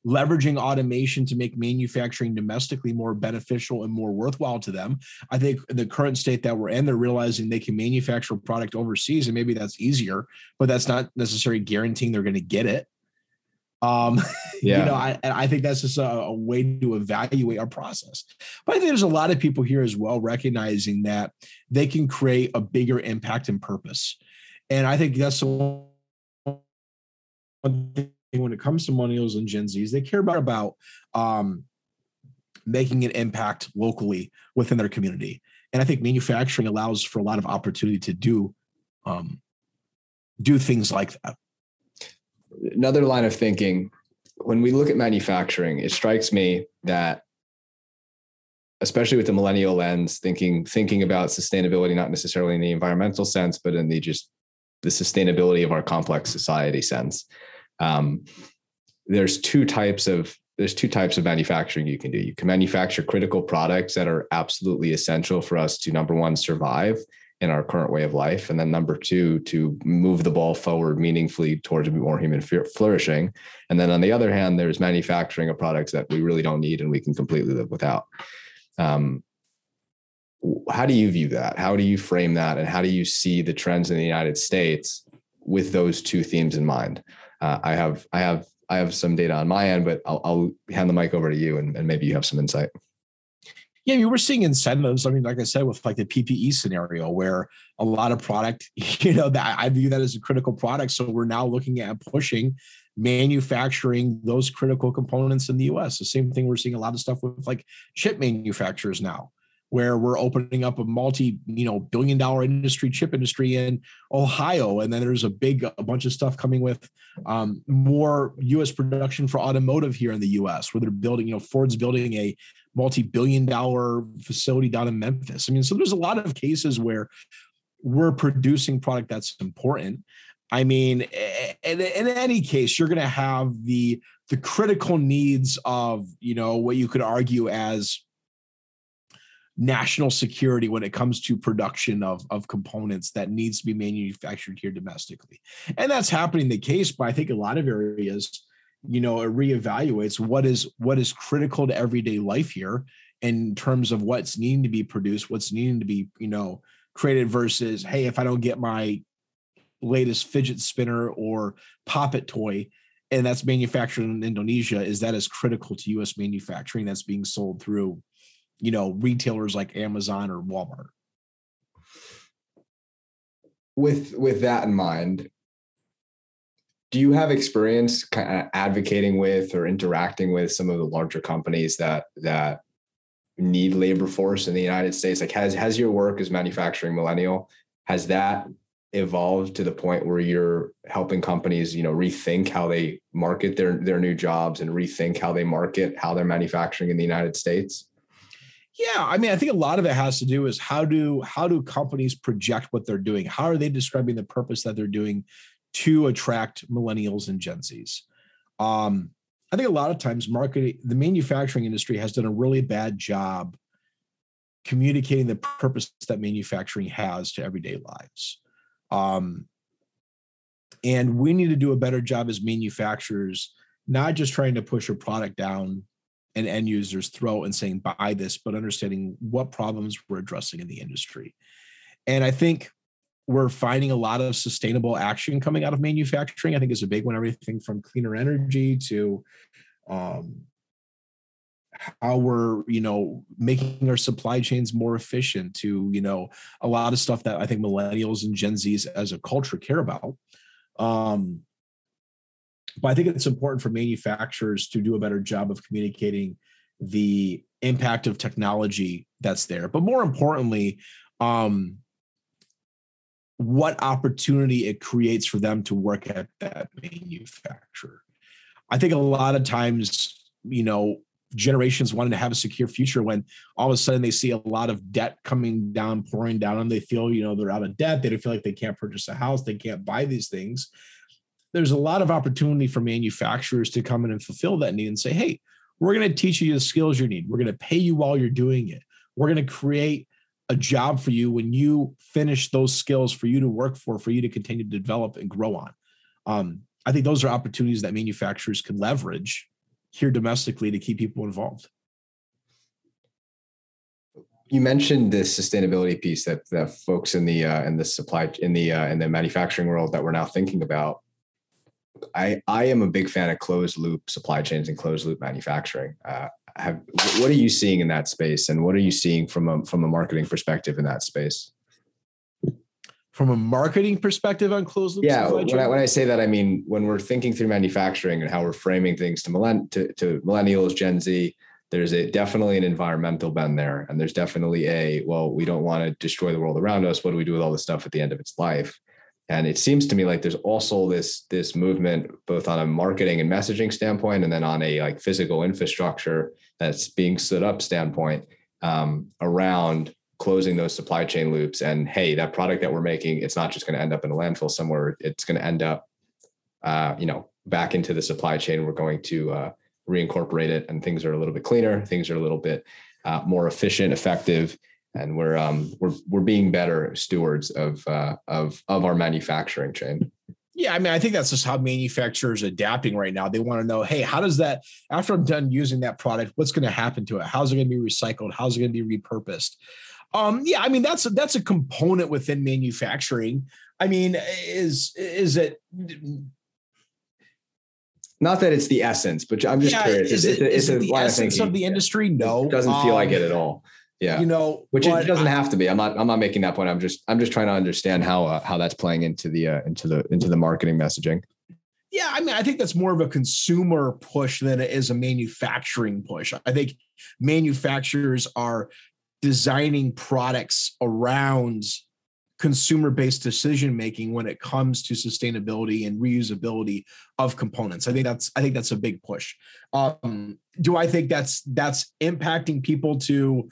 leveraging automation to make manufacturing domestically more beneficial and more worthwhile to them. I think the current state that we're in, they're realizing they can manufacture a product overseas, and maybe that's easier, but that's not necessarily guaranteeing they're going to get it. Um, yeah. you know, I, I think that's just a, a way to evaluate our process. But I think there's a lot of people here as well recognizing that they can create a bigger impact and purpose. And I think that's the one when it comes to millennials and Gen Zs, they care about about um, making an impact locally within their community. And I think manufacturing allows for a lot of opportunity to do um, do things like that. Another line of thinking when we look at manufacturing, it strikes me that especially with the millennial lens, thinking thinking about sustainability not necessarily in the environmental sense, but in the just the sustainability of our complex society sense um, there's two types of there's two types of manufacturing you can do. You can manufacture critical products that are absolutely essential for us to number one survive in our current way of life, and then number two to move the ball forward meaningfully towards more human flourishing. And then on the other hand, there's manufacturing of products that we really don't need and we can completely live without. Um, how do you view that? How do you frame that? And how do you see the trends in the United States with those two themes in mind? Uh, I have I have I have some data on my end, but I'll, I'll hand the mic over to you, and, and maybe you have some insight. Yeah, were seeing incentives. I mean, like I said, with like the PPE scenario, where a lot of product, you know, that I view that as a critical product. So we're now looking at pushing manufacturing those critical components in the US. The same thing we're seeing a lot of stuff with like chip manufacturers now where we're opening up a multi, you know, billion dollar industry, chip industry in Ohio. And then there's a big, a bunch of stuff coming with um, more US production for automotive here in the US, where they're building, you know, Ford's building a multi billion dollar facility down in Memphis. I mean, so there's a lot of cases where we're producing product that's important. I mean, in, in any case, you're going to have the the critical needs of you know what you could argue as national security when it comes to production of, of components that needs to be manufactured here domestically. And that's happening the case, but I think a lot of areas, you know, it reevaluates what is what is critical to everyday life here in terms of what's needing to be produced, what's needing to be, you know, created versus, hey, if I don't get my latest fidget spinner or poppet toy, and that's manufactured in Indonesia, is that as critical to US manufacturing that's being sold through you know retailers like Amazon or Walmart. With with that in mind, do you have experience kind of advocating with or interacting with some of the larger companies that that need labor force in the United States? Like has has your work as manufacturing millennial has that evolved to the point where you're helping companies, you know, rethink how they market their their new jobs and rethink how they market how they're manufacturing in the United States? Yeah, I mean, I think a lot of it has to do is how do how do companies project what they're doing? How are they describing the purpose that they're doing to attract millennials and Gen Zs? Um, I think a lot of times marketing, the manufacturing industry has done a really bad job communicating the purpose that manufacturing has to everyday lives. Um, and we need to do a better job as manufacturers, not just trying to push a product down an end user's throat and saying buy this, but understanding what problems we're addressing in the industry. And I think we're finding a lot of sustainable action coming out of manufacturing. I think is a big one. Everything from cleaner energy to um, how we're you know making our supply chains more efficient to you know a lot of stuff that I think millennials and Gen Zs as a culture care about. Um, but I think it's important for manufacturers to do a better job of communicating the impact of technology that's there. But more importantly, um, what opportunity it creates for them to work at that manufacturer. I think a lot of times, you know, generations wanting to have a secure future when all of a sudden they see a lot of debt coming down, pouring down, and they feel, you know, they're out of debt. They don't feel like they can't purchase a house, they can't buy these things there's a lot of opportunity for manufacturers to come in and fulfill that need and say, hey, we're going to teach you the skills you need. We're going to pay you while you're doing it. We're going to create a job for you when you finish those skills for you to work for, for you to continue to develop and grow on. Um, I think those are opportunities that manufacturers can leverage here domestically to keep people involved. You mentioned this sustainability piece that the folks in the uh, in the supply in the uh, in the manufacturing world that we're now thinking about. I I am a big fan of closed loop supply chains and closed loop manufacturing. Uh, have what are you seeing in that space, and what are you seeing from a from a marketing perspective in that space? From a marketing perspective on closed loop, yeah. When I, when I say that, I mean when we're thinking through manufacturing and how we're framing things to, millenn- to, to millennials, Gen Z. There's a definitely an environmental bend there, and there's definitely a well, we don't want to destroy the world around us. What do we do with all this stuff at the end of its life? And it seems to me like there's also this this movement both on a marketing and messaging standpoint, and then on a like physical infrastructure that's being stood up standpoint um, around closing those supply chain loops. And hey, that product that we're making, it's not just going to end up in a landfill somewhere. It's going to end up, uh, you know, back into the supply chain. We're going to uh, reincorporate it, and things are a little bit cleaner. Things are a little bit uh, more efficient, effective and we're um, we're we're being better stewards of uh, of of our manufacturing chain. Yeah, I mean, I think that's just how manufacturers adapting right now. They want to know, hey, how does that after I'm done using that product, what's going to happen to it? How's it going to be recycled? How's it going to be repurposed? Um, yeah, I mean, that's a, that's a component within manufacturing. I mean, is is it? Not that it's the essence, but I'm just yeah, curious. Is, it, is, is it the essence of, of the industry? No, it doesn't feel um, like it at all. Yeah. You know, which it doesn't I, have to be. I'm not I'm not making that point. I'm just I'm just trying to understand how uh, how that's playing into the uh, into the into the marketing messaging. Yeah, I mean, I think that's more of a consumer push than it is a manufacturing push. I think manufacturers are designing products around consumer based decision making when it comes to sustainability and reusability of components i think that's i think that's a big push um, do i think that's that's impacting people to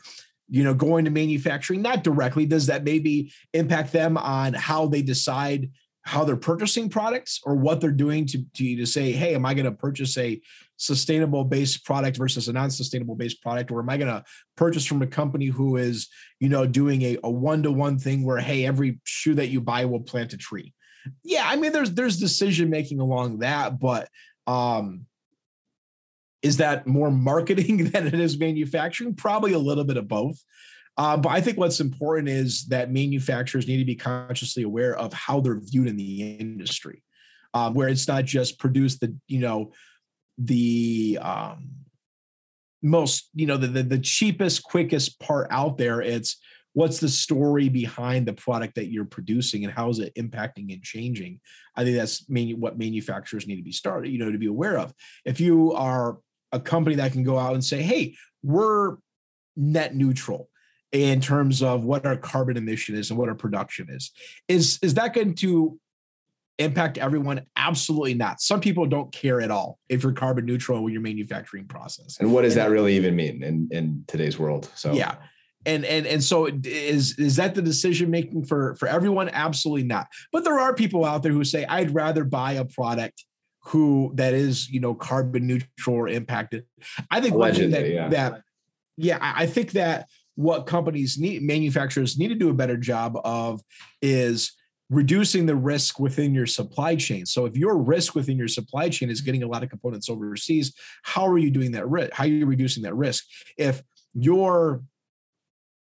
you know, going to manufacturing, not directly, does that maybe impact them on how they decide how they're purchasing products or what they're doing to, to, to say, hey, am I going to purchase a sustainable based product versus a non-sustainable based product? Or am I going to purchase from a company who is, you know, doing a, a one-to-one thing where, hey, every shoe that you buy will plant a tree? Yeah, I mean, there's there's decision making along that, but um is that more marketing than it is manufacturing? Probably a little bit of both. Uh, but I think what's important is that manufacturers need to be consciously aware of how they're viewed in the industry, um, where it's not just produce the you know the um, most you know the, the, the cheapest quickest part out there. It's what's the story behind the product that you're producing and how is it impacting and changing. I think that's what manufacturers need to be started you know to be aware of. If you are a company that can go out and say, hey, we're net neutral in terms of what our carbon emission is and what our production is. Is is that going to impact everyone? Absolutely not. Some people don't care at all if you're carbon neutral with your manufacturing process. And what does and that really even mean in in today's world? So yeah. And and and so is is that the decision making for for everyone? Absolutely not. But there are people out there who say I'd rather buy a product who that is you know carbon neutral or impacted. I think Allegedly, that, yeah. that yeah, I think that what companies need, manufacturers need to do a better job of is reducing the risk within your supply chain. So if your risk within your supply chain is getting a lot of components overseas, how are you doing that risk? How are you reducing that risk? If your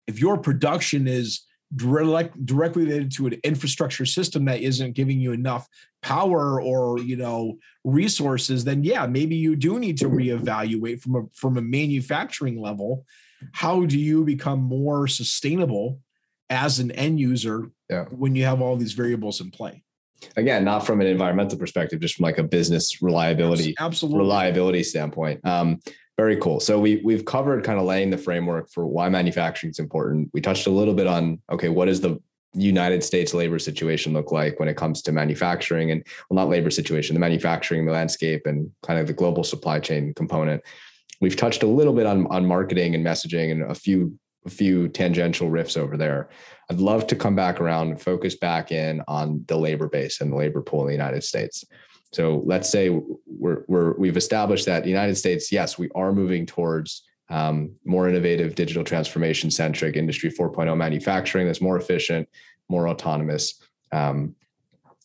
if your production is direct, directly related to an infrastructure system that isn't giving you enough power or you know resources then yeah maybe you do need to reevaluate from a from a manufacturing level. How do you become more sustainable as an end user yeah. when you have all these variables in play? Again not from an environmental perspective just from like a business reliability absolutely. reliability standpoint. Um, very cool so we we've covered kind of laying the framework for why manufacturing is important we touched a little bit on okay what is the United States labor situation look like when it comes to manufacturing and well not labor situation the manufacturing landscape and kind of the global supply chain component we've touched a little bit on on marketing and messaging and a few a few tangential riffs over there. I'd love to come back around and focus back in on the labor base and the labor pool in the United States. So let's say we're, we're we've established that the United States, yes, we are moving towards um, more innovative, digital transformation centric industry 4.0 manufacturing that's more efficient, more autonomous. Um,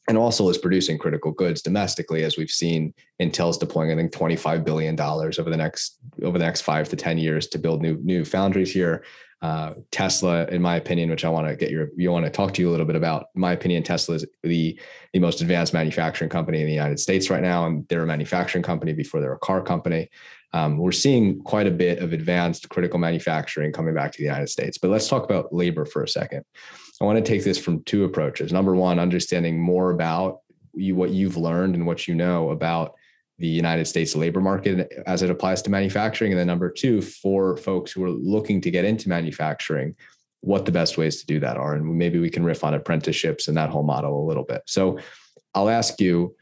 and also is producing critical goods domestically, as we've seen Intel's deploying, I think, $25 billion over the next over the next five to 10 years to build new new foundries here. Uh, Tesla, in my opinion, which I want to get your you want to talk to you a little bit about. In my opinion, Tesla is the the most advanced manufacturing company in the United States right now, and they're a manufacturing company before they're a car company. Um, we're seeing quite a bit of advanced critical manufacturing coming back to the United States. But let's talk about labor for a second. I want to take this from two approaches. Number one, understanding more about you, what you've learned and what you know about the United States labor market as it applies to manufacturing. And then number two, for folks who are looking to get into manufacturing, what the best ways to do that are. And maybe we can riff on apprenticeships and that whole model a little bit. So I'll ask you,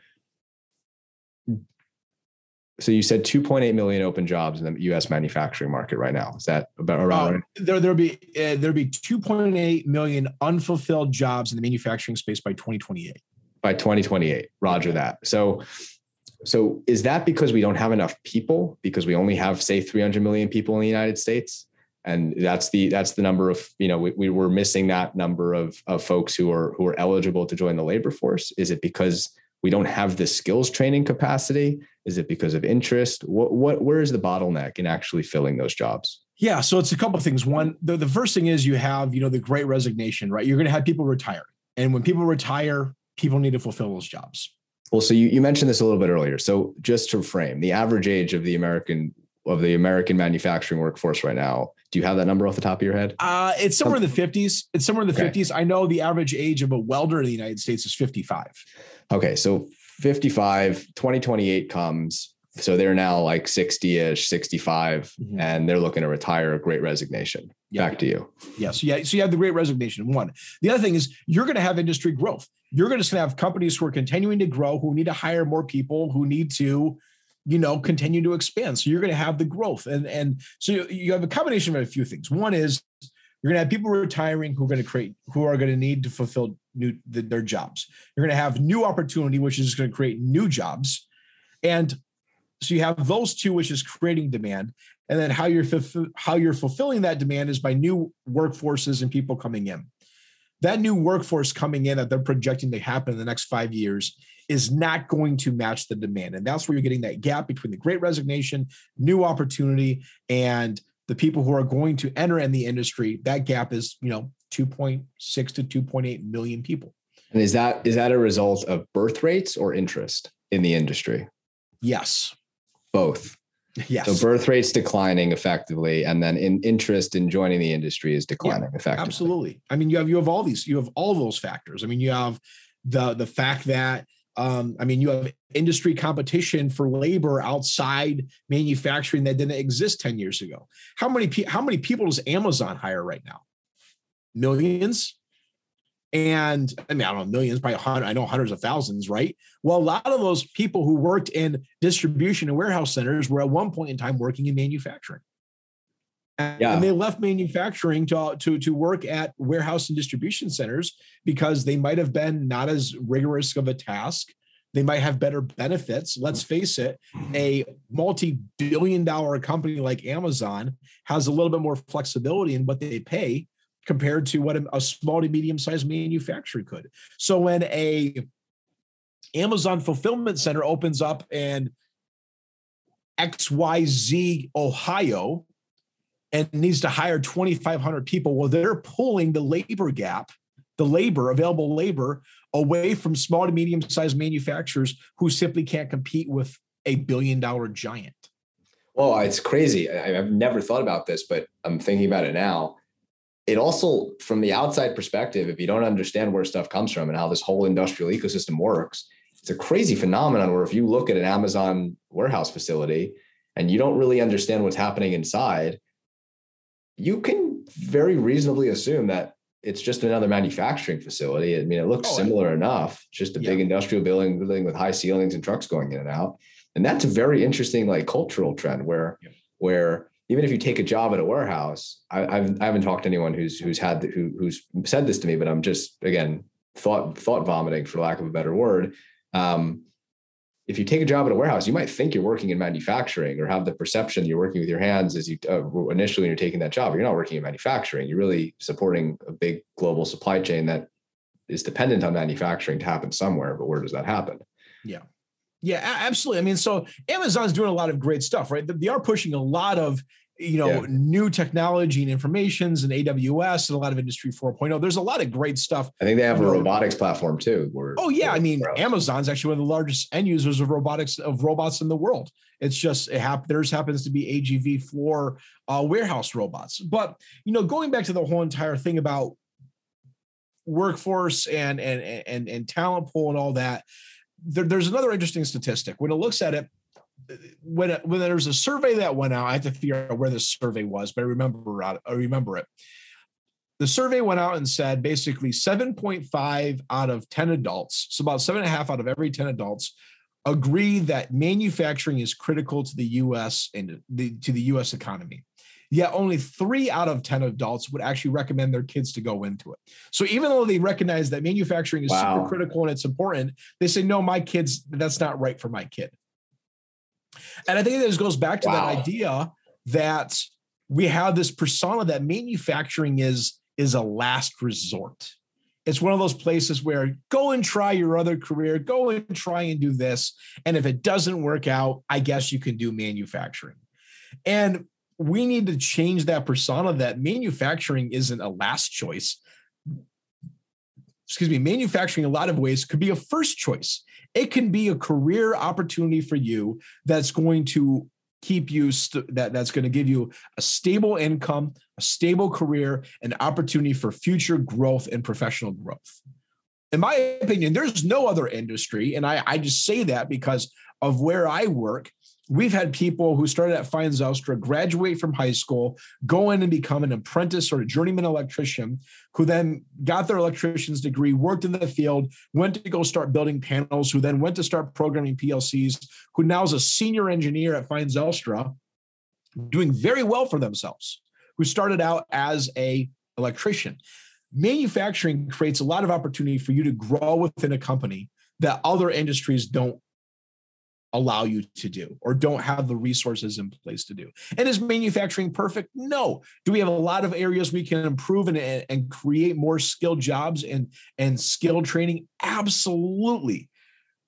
so you said 2.8 million open jobs in the U.S. manufacturing market right now. Is that about around? Uh. There, there'll be uh, there'll be 2.8 million unfulfilled jobs in the manufacturing space by 2028. By 2028, Roger that. So, so is that because we don't have enough people? Because we only have say 300 million people in the United States, and that's the that's the number of you know we, we were missing that number of of folks who are who are eligible to join the labor force. Is it because we don't have the skills training capacity? Is it because of interest? What, what where is the bottleneck in actually filling those jobs? Yeah, so it's a couple of things. One, the, the first thing is you have, you know, the great resignation, right? You're going to have people retire. And when people retire, people need to fulfill those jobs. Well, so you, you mentioned this a little bit earlier. So just to frame, the average age of the American of the American manufacturing workforce right now. Do you have that number off the top of your head? Uh, it's somewhere in the 50s. It's somewhere in the okay. 50s. I know the average age of a welder in the United States is 55. Okay, so 55, 2028 comes. So they're now like 60 ish, 65, mm-hmm. and they're looking to retire a great resignation. Yeah. Back to you. Yeah. So, yeah. So you have the great resignation. One. The other thing is you're going to have industry growth. You're going to have companies who are continuing to grow, who need to hire more people, who need to, you know, continue to expand. So you're going to have the growth. And, and so you, you have a combination of a few things. One is you're going to have people retiring who are going to create, who are going to need to fulfill new the, their jobs. You're going to have new opportunity, which is going to create new jobs, and so you have those two, which is creating demand, and then how you're how you're fulfilling that demand is by new workforces and people coming in. That new workforce coming in that they're projecting to happen in the next five years is not going to match the demand, and that's where you're getting that gap between the Great Resignation, new opportunity, and the people who are going to enter in the industry. That gap is you know 2.6 to 2.8 million people. And is that is that a result of birth rates or interest in the industry? Yes. Both. Yes. So birth rates declining effectively, and then in interest in joining the industry is declining yeah, effectively. Absolutely. I mean, you have you have all these, you have all those factors. I mean, you have the the fact that um, I mean, you have industry competition for labor outside manufacturing that didn't exist 10 years ago. How many pe- how many people does Amazon hire right now? Millions. And I mean, I don't know, millions, probably hundred, I know hundreds of thousands, right? Well, a lot of those people who worked in distribution and warehouse centers were at one point in time working in manufacturing. And, yeah. and they left manufacturing to, to, to work at warehouse and distribution centers because they might have been not as rigorous of a task. They might have better benefits. Let's face it, a multi billion dollar company like Amazon has a little bit more flexibility in what they pay compared to what a, small to medium sized manufacturer could. So when a Amazon fulfillment center opens up in XYZ Ohio and needs to hire 2500 people, well they're pulling the labor gap, the labor available labor away from small to medium sized manufacturers who simply can't compete with a billion dollar giant. Well, it's crazy. I've never thought about this, but I'm thinking about it now it also from the outside perspective if you don't understand where stuff comes from and how this whole industrial ecosystem works it's a crazy phenomenon where if you look at an amazon warehouse facility and you don't really understand what's happening inside you can very reasonably assume that it's just another manufacturing facility. I mean, it looks oh, similar enough, just a yeah. big industrial building, building with high ceilings and trucks going in and out. And that's a very interesting, like cultural trend where, yeah. where even if you take a job at a warehouse, I, I've, I haven't talked to anyone who's who's had the, who who's said this to me, but I'm just again thought thought vomiting for lack of a better word. Um, if you take a job at a warehouse, you might think you're working in manufacturing or have the perception you're working with your hands as you uh, initially when you're taking that job. You're not working in manufacturing. You're really supporting a big global supply chain that is dependent on manufacturing to happen somewhere. But where does that happen? Yeah. Yeah, absolutely. I mean, so Amazon's doing a lot of great stuff, right? They are pushing a lot of you know yeah. new technology and informations and AWS and a lot of industry 4.0 there's a lot of great stuff I think they have a robotics platform too where, oh yeah I mean Amazon's actually one of the largest end users of robotics of robots in the world it's just it hap- theirs happens to be AGV floor uh, warehouse robots but you know going back to the whole entire thing about workforce and and and and talent pool and all that there, there's another interesting statistic. When it looks at it, when it, when there was a survey that went out, I have to figure out where this survey was, but I remember I remember it. The survey went out and said basically 7.5 out of 10 adults, so about seven and a half out of every 10 adults, agree that manufacturing is critical to the U.S. and the, to the U.S. economy. Yet only three out of 10 adults would actually recommend their kids to go into it. So even though they recognize that manufacturing is wow. super critical and it's important, they say, no, my kids, that's not right for my kid. And I think this goes back to wow. that idea that we have this persona that manufacturing is is a last resort. It's one of those places where go and try your other career, go and try and do this. And if it doesn't work out, I guess you can do manufacturing. And we need to change that persona that manufacturing isn't a last choice. Excuse me, manufacturing, a lot of ways, could be a first choice. It can be a career opportunity for you that's going to keep you st- that that's going to give you a stable income, a stable career, an opportunity for future growth and professional growth. In my opinion, there's no other industry, and I, I just say that because of where I work we've had people who started at Feyen Zylstra graduate from high school, go in and become an apprentice or a journeyman electrician, who then got their electrician's degree, worked in the field, went to go start building panels, who then went to start programming PLCs, who now is a senior engineer at Feyen Zylstra, doing very well for themselves, who started out as a electrician. manufacturing creates a lot of opportunity for you to grow within a company that other industries don't allow you to do or don't have the resources in place to do. And is manufacturing perfect? No. Do we have a lot of areas we can improve and, and create more skilled jobs and, and skill training? Absolutely.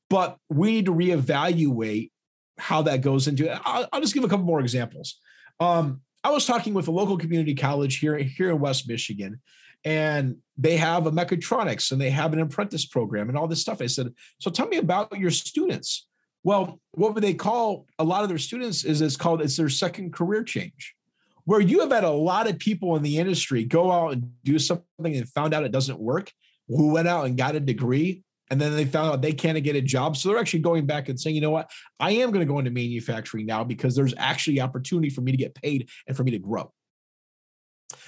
But we need to reevaluate how that goes into it. I'll, I'll just give a couple more examples. Um, I was talking with a local community college here, here in West Michigan, and they have a mechatronics and they have an apprentice program and all this stuff. I said, So tell me about your students. Well, what would they call a lot of their students is it's called it's their second career change. Where you have had a lot of people in the industry go out and do something and found out it doesn't work, who went out and got a degree, and then they found out they can't get a job. So they're actually going back and saying, you know what, I am going to go into manufacturing now because there's actually opportunity for me to get paid and for me to grow.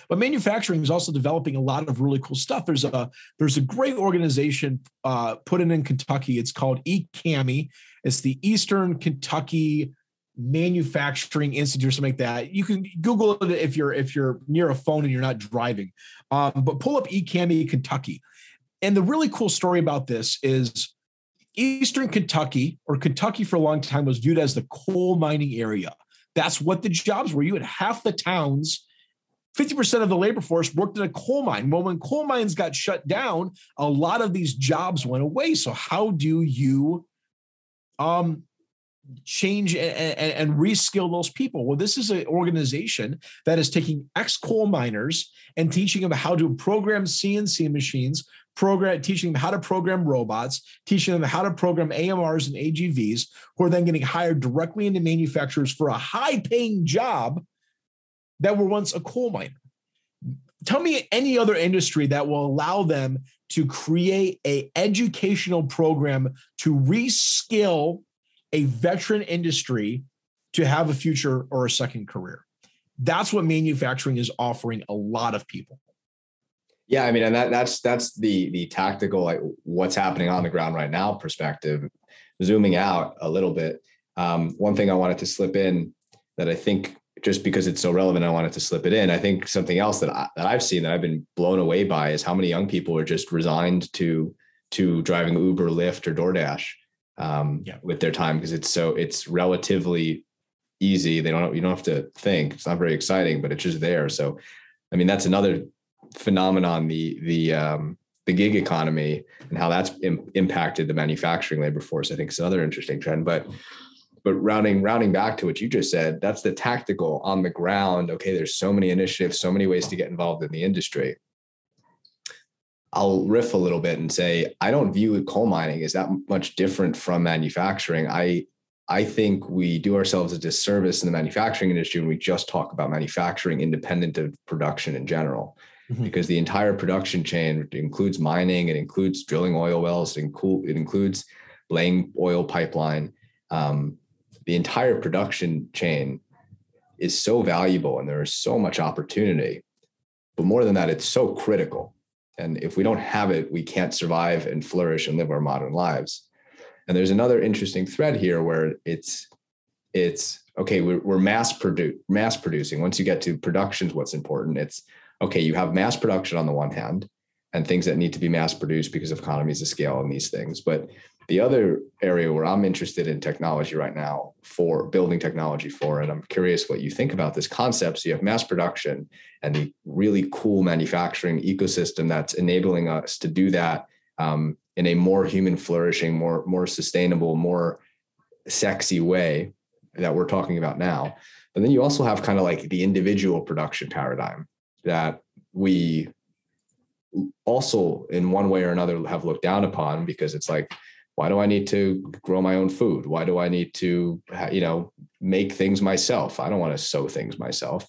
But manufacturing is also developing a lot of really cool stuff. There's a there's a great organization uh, put in in Kentucky. It's called EKAMI. It's the Eastern Kentucky Manufacturing Institute or something like that. You can Google it if you're if you're near a phone and you're not driving. Um, but pull up EKAMI Kentucky. And the really cool story about this is Eastern Kentucky or Kentucky for a long time was viewed as the coal mining area. That's what the jobs were. You had half the towns 50% of the labor force worked in a coal mine. Well, when coal mines got shut down, a lot of these jobs went away. So, how do you um, change and, and, and reskill those people? Well, this is an organization that is taking ex coal miners and teaching them how to program CNC machines, program teaching them how to program robots, teaching them how to program AMRs and AGVs, who are then getting hired directly into manufacturers for a high paying job that were once a coal miner. Tell me any other industry that will allow them to create a educational program to reskill a veteran industry to have a future or a second career. That's what manufacturing is offering a lot of people. Yeah, I mean, and that that's that's the the tactical like what's happening on the ground right now perspective. Zooming out a little bit, um, one thing I wanted to slip in that I think just because it's so relevant, I wanted to slip it in. I think something else that I, that I've seen that I've been blown away by is how many young people are just resigned to to driving Uber, Lyft, or DoorDash um, yeah. with their time because it's so it's relatively easy. They don't you don't have to think. It's not very exciting, but it's just there. So, I mean, that's another phenomenon. The the um, the gig economy and how that's Im- impacted the manufacturing labor force. I think is another interesting trend, but but rounding rounding back to what you just said that's the tactical on the ground. Okay there's so many initiatives so many ways to get involved in the industry. I'll riff a little bit and say i don't view coal mining as that much different from manufacturing. I i think we do ourselves a disservice in the manufacturing industry when we just talk about manufacturing independent of production in general. Mm-hmm. because the entire production chain includes mining it includes drilling oil wells it includes laying oil pipeline um, the entire production chain is so valuable and there is so much opportunity. But more than that, it's so critical. And if we don't have it, we can't survive and flourish and live our modern lives. And there's another interesting thread here where it's it's okay, we're, we're mass produce mass producing. Once you get to productions, what's important? It's okay, you have mass production on the one hand and things that need to be mass produced because of economies of scale and these things. But the other area where I'm interested in technology right now for building technology for, and I'm curious what you think about this concept. So you have mass production and the really cool manufacturing ecosystem that's enabling us to do that um, in a more human flourishing, more more sustainable, more sexy way that we're talking about now. But then you also have kind of like the individual production paradigm that we also in one way or another have looked down upon because it's like why do i need to grow my own food? Why do i need to you know make things myself? I don't want to sew things myself.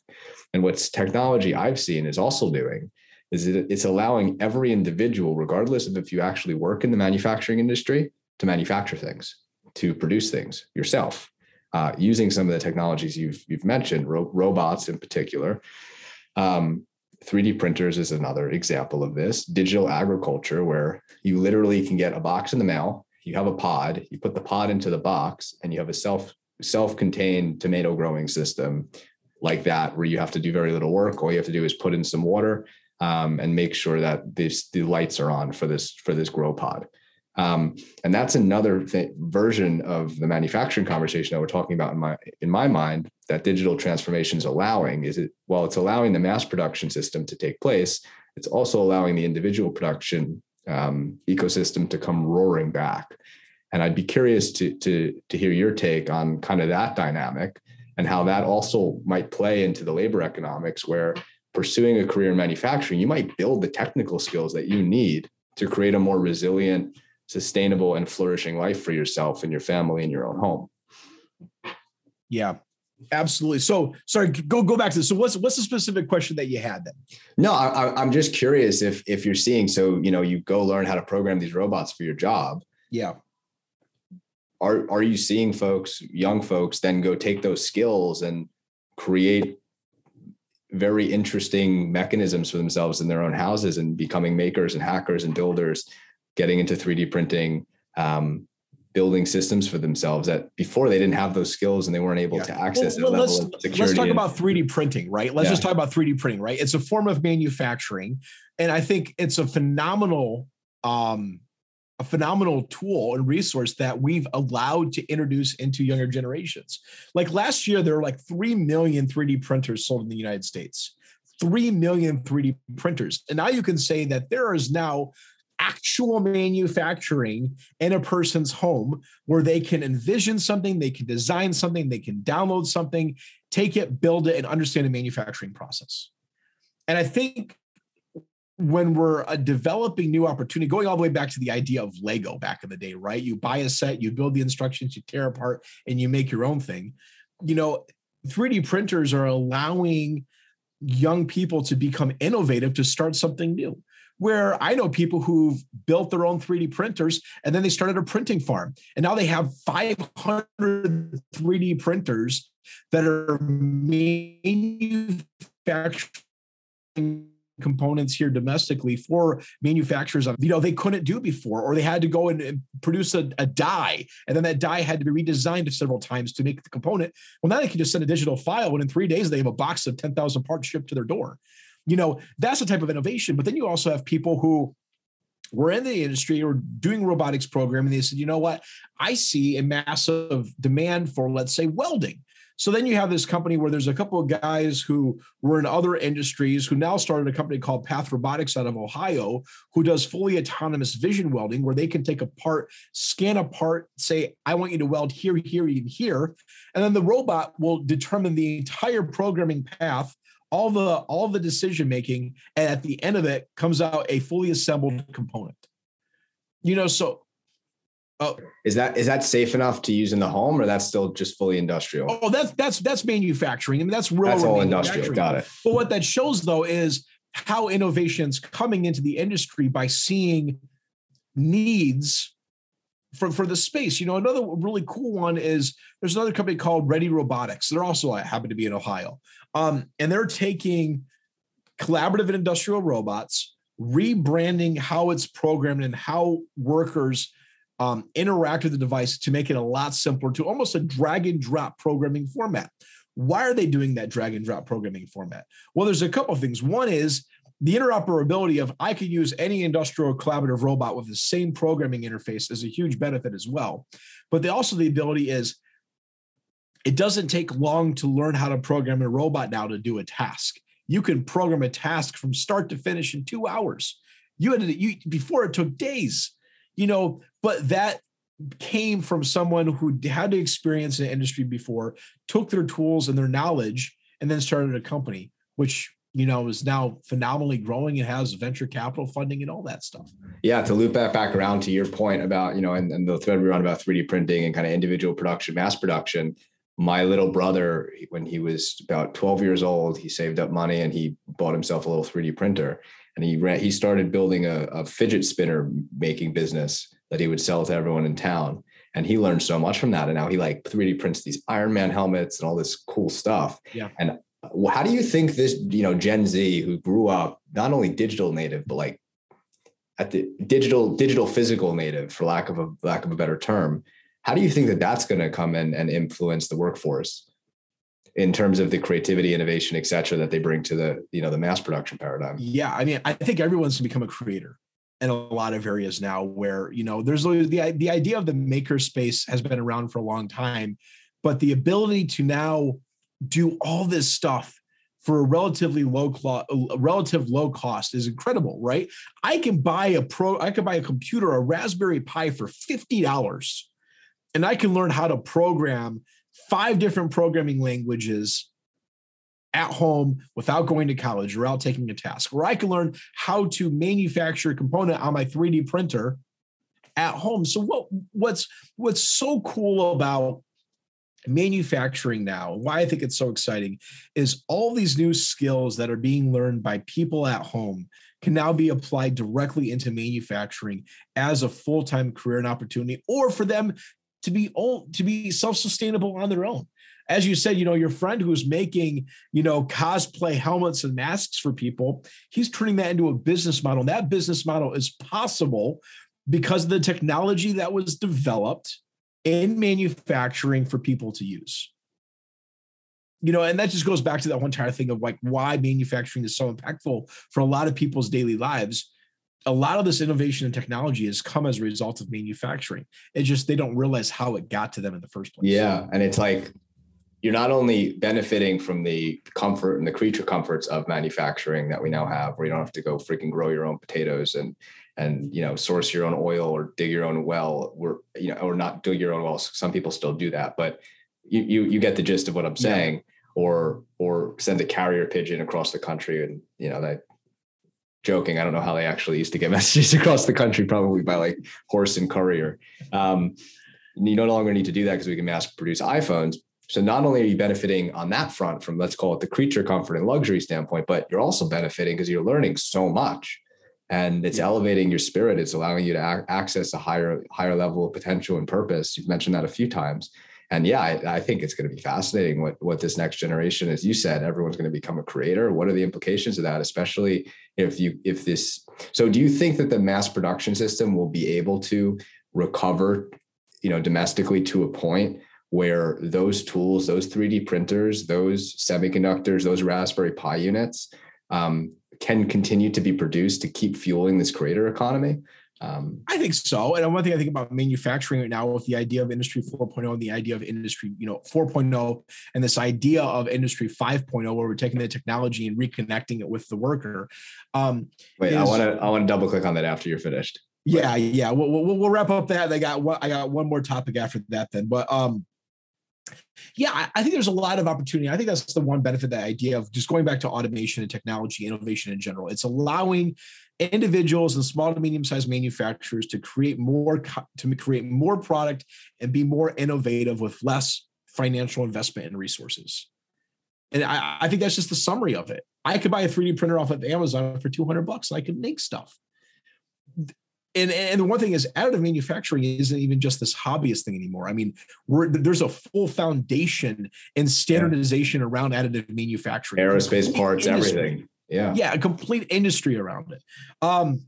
And what's technology i've seen is also doing is that it's allowing every individual regardless of if you actually work in the manufacturing industry to manufacture things to produce things yourself. Uh, using some of the technologies you've you've mentioned ro- robots in particular. Um, 3D printers is another example of this. Digital agriculture, where you literally can get a box in the mail, you have a pod, you put the pod into the box, and you have a self self-contained tomato growing system like that, where you have to do very little work. All you have to do is put in some water, um, and make sure that this, the lights are on for this for this grow pod. Um, and that's another th- version of the manufacturing conversation that we're talking about in my in my mind that digital transformation is allowing. Is it while it's allowing the mass production system to take place, it's also allowing the individual production um, ecosystem to come roaring back. And I'd be curious to to to hear your take on kind of that dynamic and how that also might play into the labor economics where pursuing a career in manufacturing, you might build the technical skills that you need to create a more resilient, sustainable, and flourishing life for yourself and your family in your own home. Yeah, absolutely. So, sorry, go go back to this. So, what's what's the specific question that you had then? No, I, I'm just curious if if you're seeing. So, you know, you go learn how to program these robots for your job. Yeah. Are are you seeing folks, young folks, then go take those skills and create very interesting mechanisms for themselves in their own houses and becoming makers and hackers and builders, getting into 3D printing, um, building systems for themselves that before they didn't have those skills and they weren't able yeah. to access well, well, level of security. Let's talk and, about 3D printing, right? Let's yeah. just talk about 3D printing, right? It's a form of manufacturing. And I think it's a phenomenal um, a phenomenal tool and resource that we've allowed to introduce into younger generations. Like last year, there were like 3 million 3D printers sold in the United States. 3 million 3D printers. And now you can say that there is now actual manufacturing in a person's home where they can envision something, they can design something, they can download something, take it, build it, and understand the manufacturing process. And I think when we're uh, developing new opportunity, going all the way back to the idea of Lego back in the day, right? You buy a set, you build the instructions, you tear apart, and you make your own thing. You know, 3D printers are allowing young people to become innovative to start something new. Where I know people who've built their own 3D printers and then they started a printing farm. And now they have 500 3D printers that are manufacturing components here domestically for manufacturers you know they couldn't do before or they had to go and, produce a, a, die and then that die had to be redesigned several times to make the component well now they can just send a digital file and in three days they have a box of 10,000 parts shipped to their door you know that's the type of innovation. But then you also have people who were in the industry or doing robotics programming. They said you know what? I see a massive demand for let's say welding. So then you have this company where there's a couple of guys who were in other industries who now started a company called Path Robotics out of Ohio, who does fully autonomous vision welding, where they can take a part, scan a part, say, I want you to weld here, here, and here. And then the robot will determine the entire programming path all the all the decision making and at the end of it comes out a fully assembled component you know so Oh, is that is that safe enough to use in the home, or that's still just fully industrial? Oh, that's that's that's manufacturing. I mean, that's real. That's all industrial. Got it. But what that shows, though, is how innovation's coming into the industry by seeing needs for for the space. You know, another really cool one is there's another company called Ready Robotics. They're also happen to be in Ohio, um, and they're taking collaborative and industrial robots, rebranding how it's programmed and how workers um, interact with the device to make it a lot simpler to almost a drag and drop programming format. Why are they doing that drag and drop programming format? Well, there's a couple of things. One is the interoperability of I could use any industrial collaborative robot with the same programming interface is a huge benefit as well. But the, also the ability is it doesn't take long to learn how to program a robot now to do a task. You can program a task from start to finish in two hours. You had to, you before it took days you know, but that came from someone who had to experience the industry before, took their tools and their knowledge, and then started a company, which you know is now phenomenally growing and has venture capital funding and all that stuff. Yeah, to loop that back around to your point about you know, and, and the thread we were on about 3D printing and kind of individual production, mass production. My little brother, when he was about 12 years old, he saved up money and he bought himself a little 3D printer and he ran, he started building a, a fidget spinner making business that he would sell to everyone in town. And he learned so much from that. And now he like 3D prints these Iron Man helmets and all this cool stuff. Yeah. And how do you think this, you know, Gen Z who grew up not only digital native, but like at the digital, digital physical native, for lack of a lack of a better term, how do you think that that's going to come in and influence the workforce? in terms of the creativity, innovation, et cetera, that they bring to the, you know, the mass production paradigm. Yeah. I mean, I think everyone's to become a creator in a lot of areas now where, you know, there's the, the idea of the maker space has been around for a long time, but the ability to now do all this stuff for a relatively low clo- relative low cost is incredible, right? I can buy a pro, I can buy a computer, a Raspberry Pi for $50, and I can learn how to program five different programming languages at home without going to college or without taking a task, where I can learn how to manufacture a component on my 3D printer at home. So what what's what's so cool about manufacturing now, why I think it's so exciting, is all these new skills that are being learned by people at home can now be applied directly into manufacturing as a full-time career and opportunity, or for them to be all to be self-sustainable on their own. As you said, you know, your friend who's making, you know, cosplay helmets and masks for people, he's turning that into a business model. And that business model is possible because of the technology that was developed in manufacturing for people to use. You know, and that just goes back to that one entire thing of like why manufacturing is so impactful for a lot of people's daily lives. A lot of this innovation and technology has come as a result of manufacturing. It's just they don't realize how it got to them in the first place. Yeah. And it's like you're not only benefiting from the comfort and the creature comforts of manufacturing that we now have, where you don't have to go freaking grow your own potatoes and and you know source your own oil or dig your own well. Or you know or not dig your own wells. Some people still do that but you you, you get the gist of what i'm saying. Yeah. or or send a carrier pigeon across the country and you know that joking i don't know how they actually used to get messages across the country probably by like horse and courier. Um, you no longer need to do that because we can mass produce iphones. So not only are you benefiting on that front from let's call it the creature comfort and luxury standpoint but you're also benefiting because you're learning so much and it's elevating your spirit. It's allowing you to ac- access a higher higher level of potential and purpose. You've mentioned that a few times. And yeah I, I think it's going to be fascinating what what this next generation as you said everyone's going to become a creator. What are the implications of that especially if you if this so do you think that the mass production system will be able to recover you know domestically to a point where those tools those 3d printers those semiconductors those raspberry pi units um, can continue to be produced to keep fueling this creator economy? Um, I think so. And one thing I think about manufacturing right now with the idea of industry 4.0 and the idea of industry, you know, 4.0 and this idea of industry 5.0, where we're taking the technology and reconnecting it with the worker. Um, Wait, is, I want to I want to double click on that after you're finished. Yeah, yeah. We'll, we'll, we'll wrap up that. I got one. I got one more topic after that. Then, but um, yeah, I think there's a lot of opportunity. I think that's the one benefit, that idea of just going back to automation and technology, innovation in general. It's allowing individuals and small to medium sized manufacturers to create more to create more product and be more innovative with less financial investment and resources. And I, I think that's just the summary of it. I could buy a 3D printer off of Amazon for 200 bucks and I could make stuff and and the one thing is additive manufacturing isn't even just this hobbyist thing anymore i mean there's a full foundation and standardization yeah. around additive manufacturing aerospace parts industry. everything yeah yeah a complete industry around it um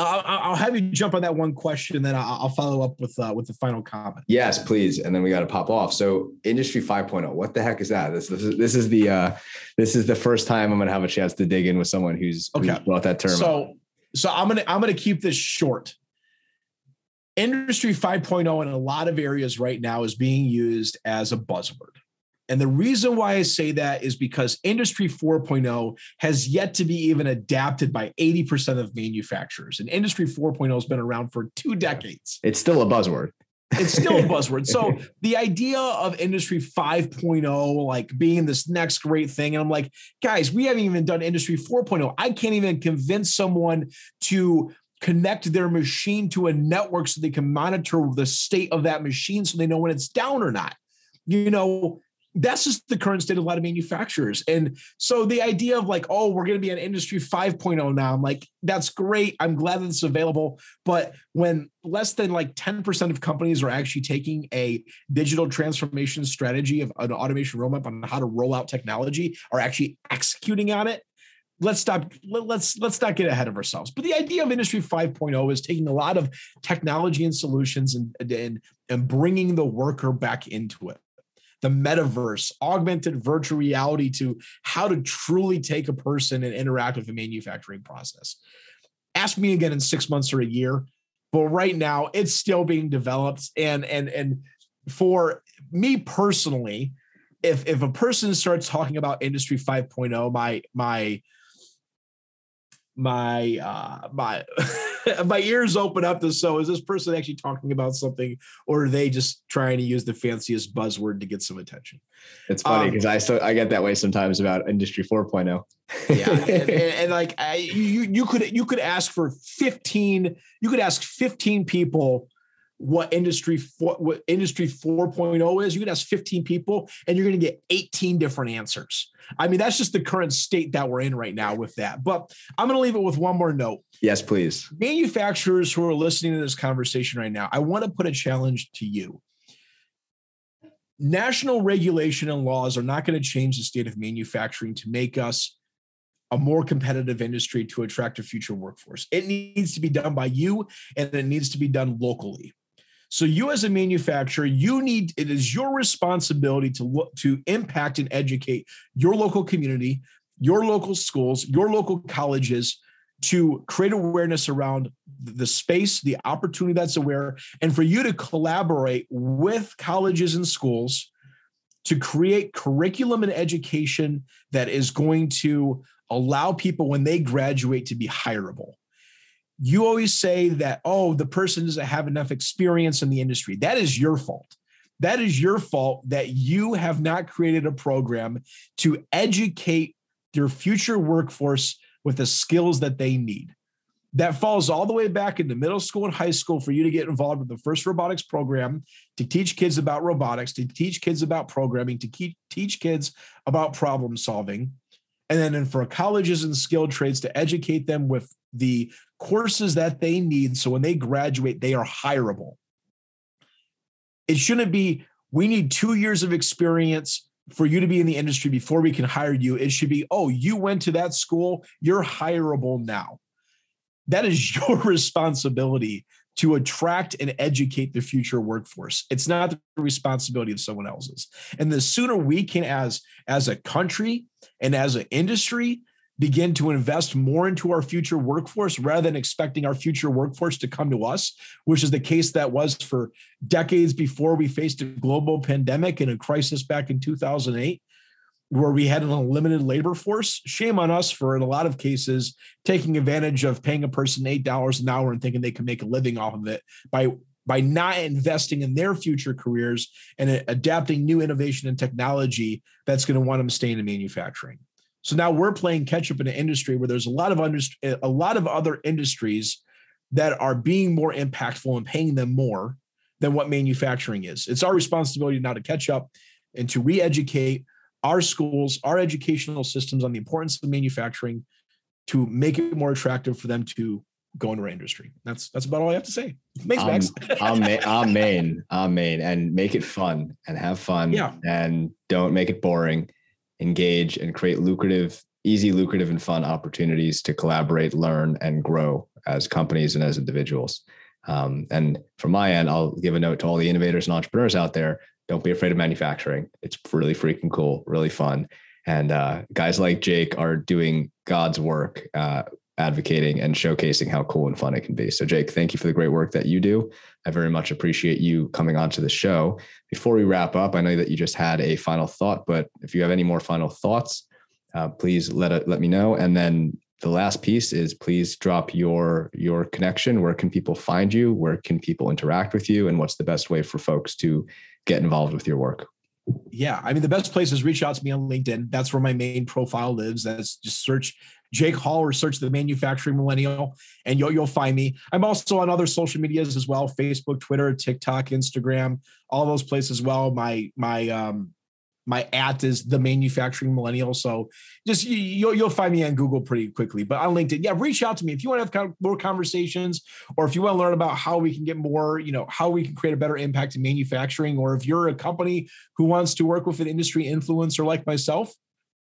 I'll, I'll, have you jump on that one question, then I'll follow up with uh, with the final comment. Yes, please, and then we got to pop off. So, Industry 5.0, what the heck is that? This this is this is the uh, this is the first time I'm going to have a chance to dig in with someone who's, okay. who's brought that term. So, up so I'm gonna I'm gonna keep this short. Industry 5.0 in a lot of areas right now is being used as a buzzword. And the reason why I say that is because Industry 4.0 has yet to be even adapted by 80% of manufacturers. And Industry 4.0 has been around for two decades. It's still a buzzword. It's still a buzzword. So the idea of industry 5.0 like being this next great thing and I'm like, guys, we haven't even done industry 4.0. I can't even convince someone to connect their machine to a network so they can monitor the state of that machine so they know when it's down or not. You know, that's just the current state of a lot of manufacturers. And so the idea of like, oh, we're going to be an industry 5.0 now, I'm like, that's great. I'm glad that it's available. But when less than like 10% of companies are actually taking a digital transformation strategy of an automation roadmap on how to roll out technology, are actually executing on it, let's stop let's let's not get ahead of ourselves but the idea of industry 5.0 is taking a lot of technology and solutions and and and bringing the worker back into it the metaverse, augmented virtual reality to how to truly take a person and interact with the manufacturing process. Ask me again in six months or a year, but right now it's still being developed. And and and for me personally, if if a person starts talking about industry 5.0, my my my uh my my ears open up to so is this person actually talking about something or are they just trying to use the fanciest buzzword to get some attention? It's funny because um, i so i get that way sometimes about industry 4.0 yeah and, and, and, like I, you you could you could ask for 15 you could ask 15 people what industry four, what industry 4.0 is you could ask 15 people and you're going to get 18 different answers. I mean that's just the current state that we're in right now with that. But i'm going to leave it with one more note. Yes please. Manufacturers who are listening to this conversation right now i want to put a challenge to you. National regulation and laws are not going to change the state of manufacturing to make us a more competitive industry to attract a future workforce. It needs to be done by you and it needs to be done locally. So you as a manufacturer, you need it is your responsibility to look to impact and educate your local community, your local schools, your local colleges to create awareness around the space, the opportunity that's aware, and for you to collaborate with colleges and schools to create curriculum and education that is going to allow people when they graduate to be hireable you always say that, oh, the person doesn't have enough experience in the industry. That is your fault. That is your fault that you have not created a program to educate your future workforce with the skills that they need. That falls all the way back into middle school and high school for you to get involved with the first robotics program, to teach kids about robotics, to teach kids about programming, to teach kids about problem solving. And then for colleges and skilled trades to educate them with the courses that they need so when they graduate, they are hireable. It shouldn't be, we need two years of experience for you to be in the industry before we can hire you. It should be, oh, you went to that school, you're hireable now. That is your responsibility to attract and educate the future workforce. It's not the responsibility of someone else's. And the sooner we can, as, as a country and as an industry, begin to invest more into our future workforce rather than expecting our future workforce to come to us, which is the case that was for decades before we faced a global pandemic and a crisis back in 2008, where we had an unlimited labor force. Shame on us for, in a lot of cases, taking advantage of paying a person $8 an hour and thinking they can make a living off of it by by not investing in their future careers and adapting new innovation and technology that's going to want them to stay in manufacturing. So now we're playing catch up in an industry where there's a lot of under, a lot of other industries that are being more impactful and paying them more than what manufacturing is. It's our responsibility now to catch up and to re-educate our schools, our educational systems on the importance of manufacturing to make it more attractive for them to go into our industry. That's that's about all I have to say. Thanks, Max. Um, amen, amen, and make it fun and have fun. Yeah, and don't make it boring engage and create lucrative, easy, lucrative, and fun opportunities to collaborate, learn, and grow as companies and as individuals. Um, and from my end, I'll give a note to all the innovators and entrepreneurs out there. Don't be afraid of manufacturing. It's really freaking cool, really fun. And uh, guys like Jake are doing God's work uh, advocating and showcasing how cool and fun it can be. So, Jake, thank you for the great work that you do. I very much appreciate you coming onto the show. Before we wrap up, I know that you just had a final thought, but if you have any more final thoughts, uh, please let it, let me know. And then the last piece is please drop your your connection. Where can people find you? Where can people interact with you? And what's the best way for folks to get involved with your work? Yeah, I mean the best place is reach out to me on LinkedIn. That's where my main profile lives. That's just search Jake Hall or search the manufacturing millennial and you'll, you'll find me. I'm also on other social medias as well, Facebook, Twitter, TikTok, Instagram, all those places as well. My, my, um, my at is the manufacturing millennial. So just you'll, you'll find me on Google pretty quickly, but on LinkedIn, yeah, reach out to me if you want to have more conversations or if you want to learn about how we can get more, you know, how we can create a better impact in manufacturing, or if you're a company who wants to work with an industry influencer like myself,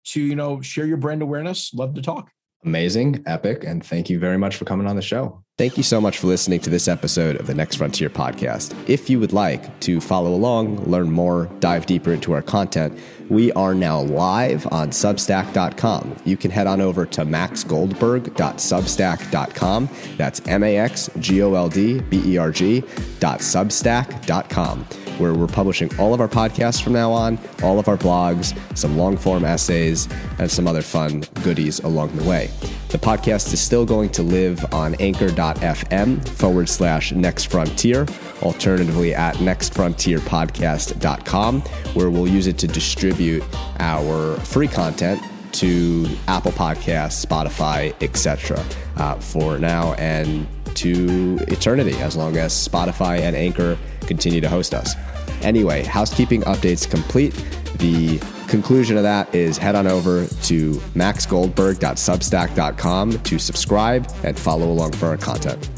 to you know share your brand awareness love to talk Amazing, epic, and thank you very much for coming on the show. Thank you so much for listening to this episode of the Next Frontier podcast. If you would like to follow along, learn more, dive deeper into our content, we are now live on Substack.com. You can head on over to maxgoldberg.substack.com. That's M A X G O L D B E R G.substack.com where we're publishing all of our podcasts from now on, all of our blogs, some long form essays, and some other fun goodies along the way. The podcast is still going to live on anchor.fm forward slash next frontier, alternatively at nextfrontierpodcast.com, where we'll use it to distribute our free content to Apple Podcasts, Spotify, etc. Uh, for now and to eternity, as long as Spotify and Anchor continue to host us. Anyway, housekeeping updates complete. The conclusion of that is head on over to maxgoldberg.substack.com to subscribe and follow along for our content.